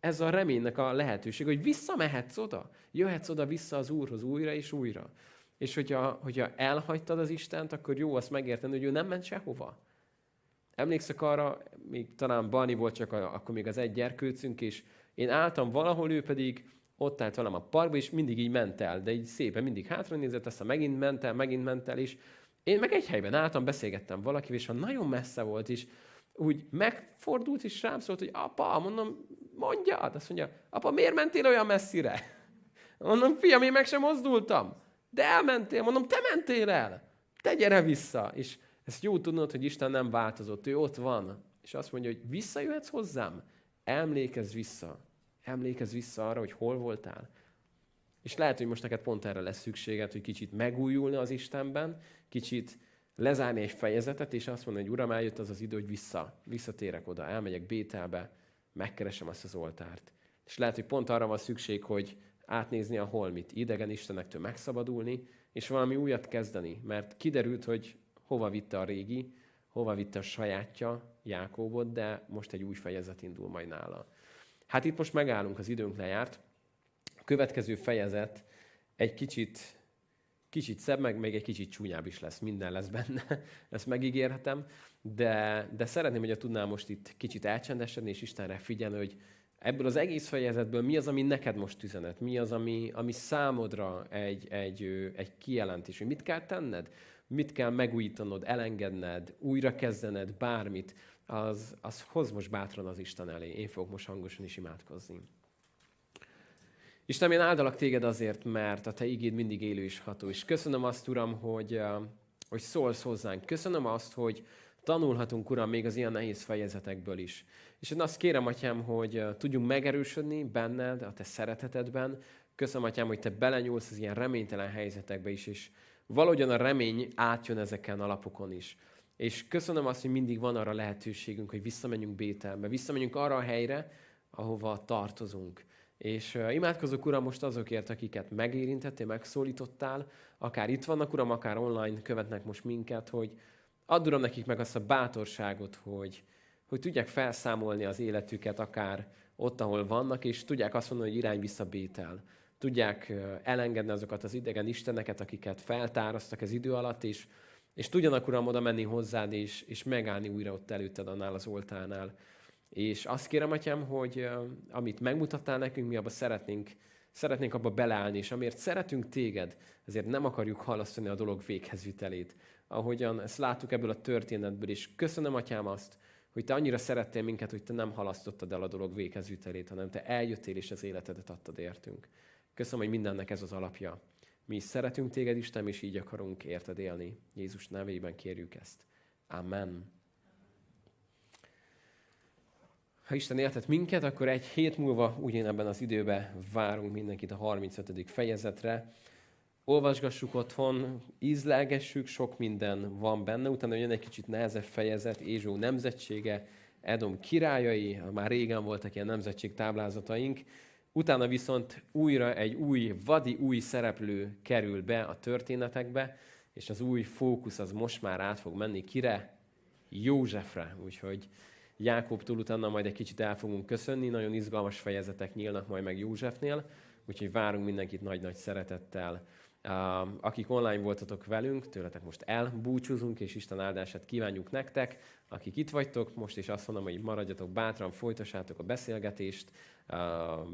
Ez a reménynek a lehetőség, hogy visszamehetsz oda. Jöhetsz oda vissza az Úrhoz újra és újra. És hogyha, hogyha elhagytad az Istent, akkor jó azt megérteni, hogy ő nem ment sehova. Emlékszek arra, még talán Bani volt csak a, akkor még az egy gyerkőcünk, és én álltam valahol, ő pedig ott állt velem a parkba, és mindig így ment el, de így szépen mindig hátra nézett, aztán megint ment el, megint ment el, és én meg egy helyben álltam, beszélgettem valakivel, és ha nagyon messze volt, és úgy megfordult, és rám szólt, hogy apa, mondom, mondjad. Azt mondja, apa, miért mentél olyan messzire? Mondom, fiam, én meg sem mozdultam. De elmentél, mondom, te mentél el. Te gyere vissza. És ezt jó tudnod, hogy Isten nem változott, ő ott van. És azt mondja, hogy visszajöhetsz hozzám, emlékezz vissza. Emlékezz vissza arra, hogy hol voltál. És lehet, hogy most neked pont erre lesz szükséged, hogy kicsit megújulni az Istenben, kicsit lezárni egy fejezetet, és azt mondani, hogy Uram, eljött az az idő, hogy vissza, visszatérek oda, elmegyek Bételbe, megkeresem azt az oltárt. És lehet, hogy pont arra van szükség, hogy átnézni a holmit, idegen istenektől megszabadulni, és valami újat kezdeni, mert kiderült, hogy hova vitte a régi, hova vitte a sajátja, Jákóbot, de most egy új fejezet indul majd nála. Hát itt most megállunk, az időnk lejárt. A következő fejezet egy kicsit, kicsit szebb, meg még egy kicsit csúnyább is lesz, minden lesz benne, ezt megígérhetem, de, de szeretném, hogy tudnál most itt kicsit elcsendesedni, és Istenre figyelni, hogy ebből az egész fejezetből mi az, ami neked most üzenet, mi az, ami, ami számodra egy, egy, egy kijelentés, hogy mit kell tenned, mit kell megújítanod, elengedned, újra kezdened, bármit, az, az hoz most bátran az Isten elé. Én fogok most hangosan is imádkozni. Isten, én áldalak téged azért, mert a te igéd mindig élő és ható. És köszönöm azt, Uram, hogy, hogy szólsz hozzánk. Köszönöm azt, hogy tanulhatunk, Uram, még az ilyen nehéz fejezetekből is. És én azt kérem, Atyám, hogy tudjunk megerősödni benned, a te szeretetedben. Köszönöm, Atyám, hogy te belenyúlsz az ilyen reménytelen helyzetekbe is, és valahogyan a remény átjön ezeken a lapokon is. És köszönöm azt, hogy mindig van arra lehetőségünk, hogy visszamenjünk Bételbe, visszamenjünk arra a helyre, ahova tartozunk. És uh, imádkozok, Uram, most azokért, akiket megérintettél, megszólítottál, akár itt vannak, Uram, akár online követnek most minket, hogy add, Uram, nekik meg azt a bátorságot, hogy, hogy tudják felszámolni az életüket, akár ott, ahol vannak, és tudják azt mondani, hogy irány vissza Bétel. Tudják elengedni azokat az idegen isteneket, akiket feltároztak az idő alatt, és és tudjanak, Uram, oda menni hozzád, és, és megállni újra ott előtted annál az oltánál. És azt kérem, Atyám, hogy amit megmutattál nekünk, mi abba szeretnénk, szeretnénk abba beleállni, és amiért szeretünk téged, ezért nem akarjuk halasztani a dolog véghezvitelét. Ahogyan ezt láttuk ebből a történetből, és köszönöm, Atyám, azt, hogy te annyira szerettél minket, hogy te nem halasztottad el a dolog véghezvitelét, hanem te eljöttél és az életedet adtad értünk. Köszönöm, hogy mindennek ez az alapja. Mi is szeretünk téged, Isten, és így akarunk érted élni. Jézus nevében kérjük ezt. Amen. Ha Isten éltet minket, akkor egy hét múlva ugyanebben az időben várunk mindenkit a 35. fejezetre. Olvasgassuk otthon, ízlelgessük, sok minden van benne. Utána jön egy kicsit nehezebb fejezet, Ézsó nemzetsége, Edom királyai, már régen voltak ilyen nemzetség táblázataink, Utána viszont újra egy új, vadi új szereplő kerül be a történetekbe, és az új fókusz az most már át fog menni kire? Józsefre. Úgyhogy Jákobtól utána majd egy kicsit el fogunk köszönni, nagyon izgalmas fejezetek nyílnak majd meg Józsefnél, úgyhogy várunk mindenkit nagy-nagy szeretettel. Akik online voltatok velünk, tőletek most elbúcsúzunk, és Isten áldását kívánjuk nektek. Akik itt vagytok, most is azt mondom, hogy maradjatok bátran, folytassátok a beszélgetést,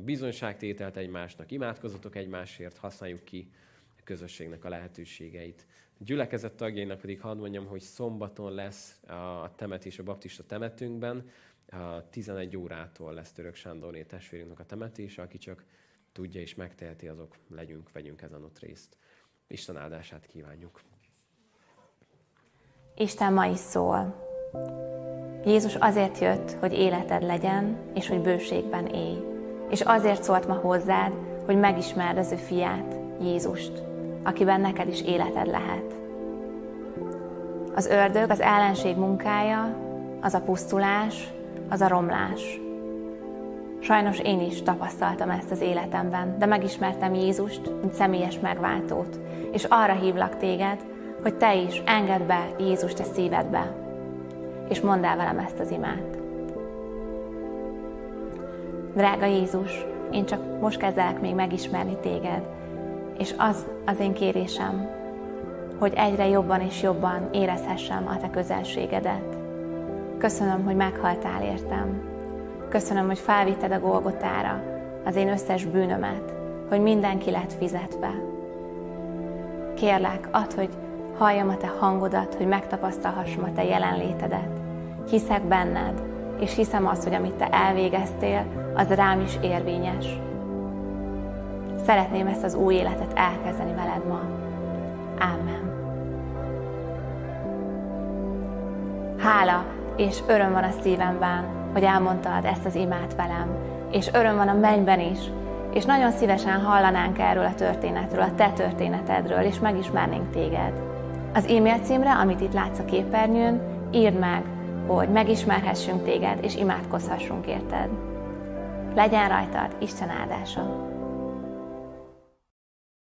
bizonyságtételt egymásnak, imádkozatok egymásért, használjuk ki a közösségnek a lehetőségeit. A gyülekezet tagjainak pedig hadd mondjam, hogy szombaton lesz a temetés a baptista temetünkben, a 11 órától lesz Török Sándorné testvérünknek a temetése, aki csak tudja és megteheti, azok legyünk, vegyünk ezen ott részt. Isten áldását kívánjuk! Isten ma is szól. Jézus azért jött, hogy életed legyen, és hogy bőségben élj. És azért szólt ma hozzád, hogy megismerd az ő fiát, Jézust, akiben neked is életed lehet. Az ördög, az ellenség munkája, az a pusztulás, az a romlás. Sajnos én is tapasztaltam ezt az életemben, de megismertem Jézust, mint személyes megváltót, és arra hívlak téged, hogy te is engedd be Jézust a szívedbe, és mondd el velem ezt az imát. Drága Jézus, én csak most kezdelek még megismerni téged, és az az én kérésem, hogy egyre jobban és jobban érezhessem a te közelségedet. Köszönöm, hogy meghaltál értem. Köszönöm, hogy felvitted a Golgotára az én összes bűnömet, hogy mindenki lett fizetve. Kérlek, add, hogy halljam a te hangodat, hogy megtapasztalhassam a te jelenlétedet. Hiszek benned, és hiszem azt, hogy amit te elvégeztél, az rám is érvényes. Szeretném ezt az új életet elkezdeni veled ma. Amen. Hála és öröm van a szívemben, hogy elmondtad ezt az imát velem, és öröm van a mennyben is, és nagyon szívesen hallanánk erről a történetről, a te történetedről, és megismernénk téged. Az e-mail címre, amit itt látsz a képernyőn, írd meg, hogy megismerhessünk téged, és imádkozhassunk érted. Legyen rajtad Isten áldása!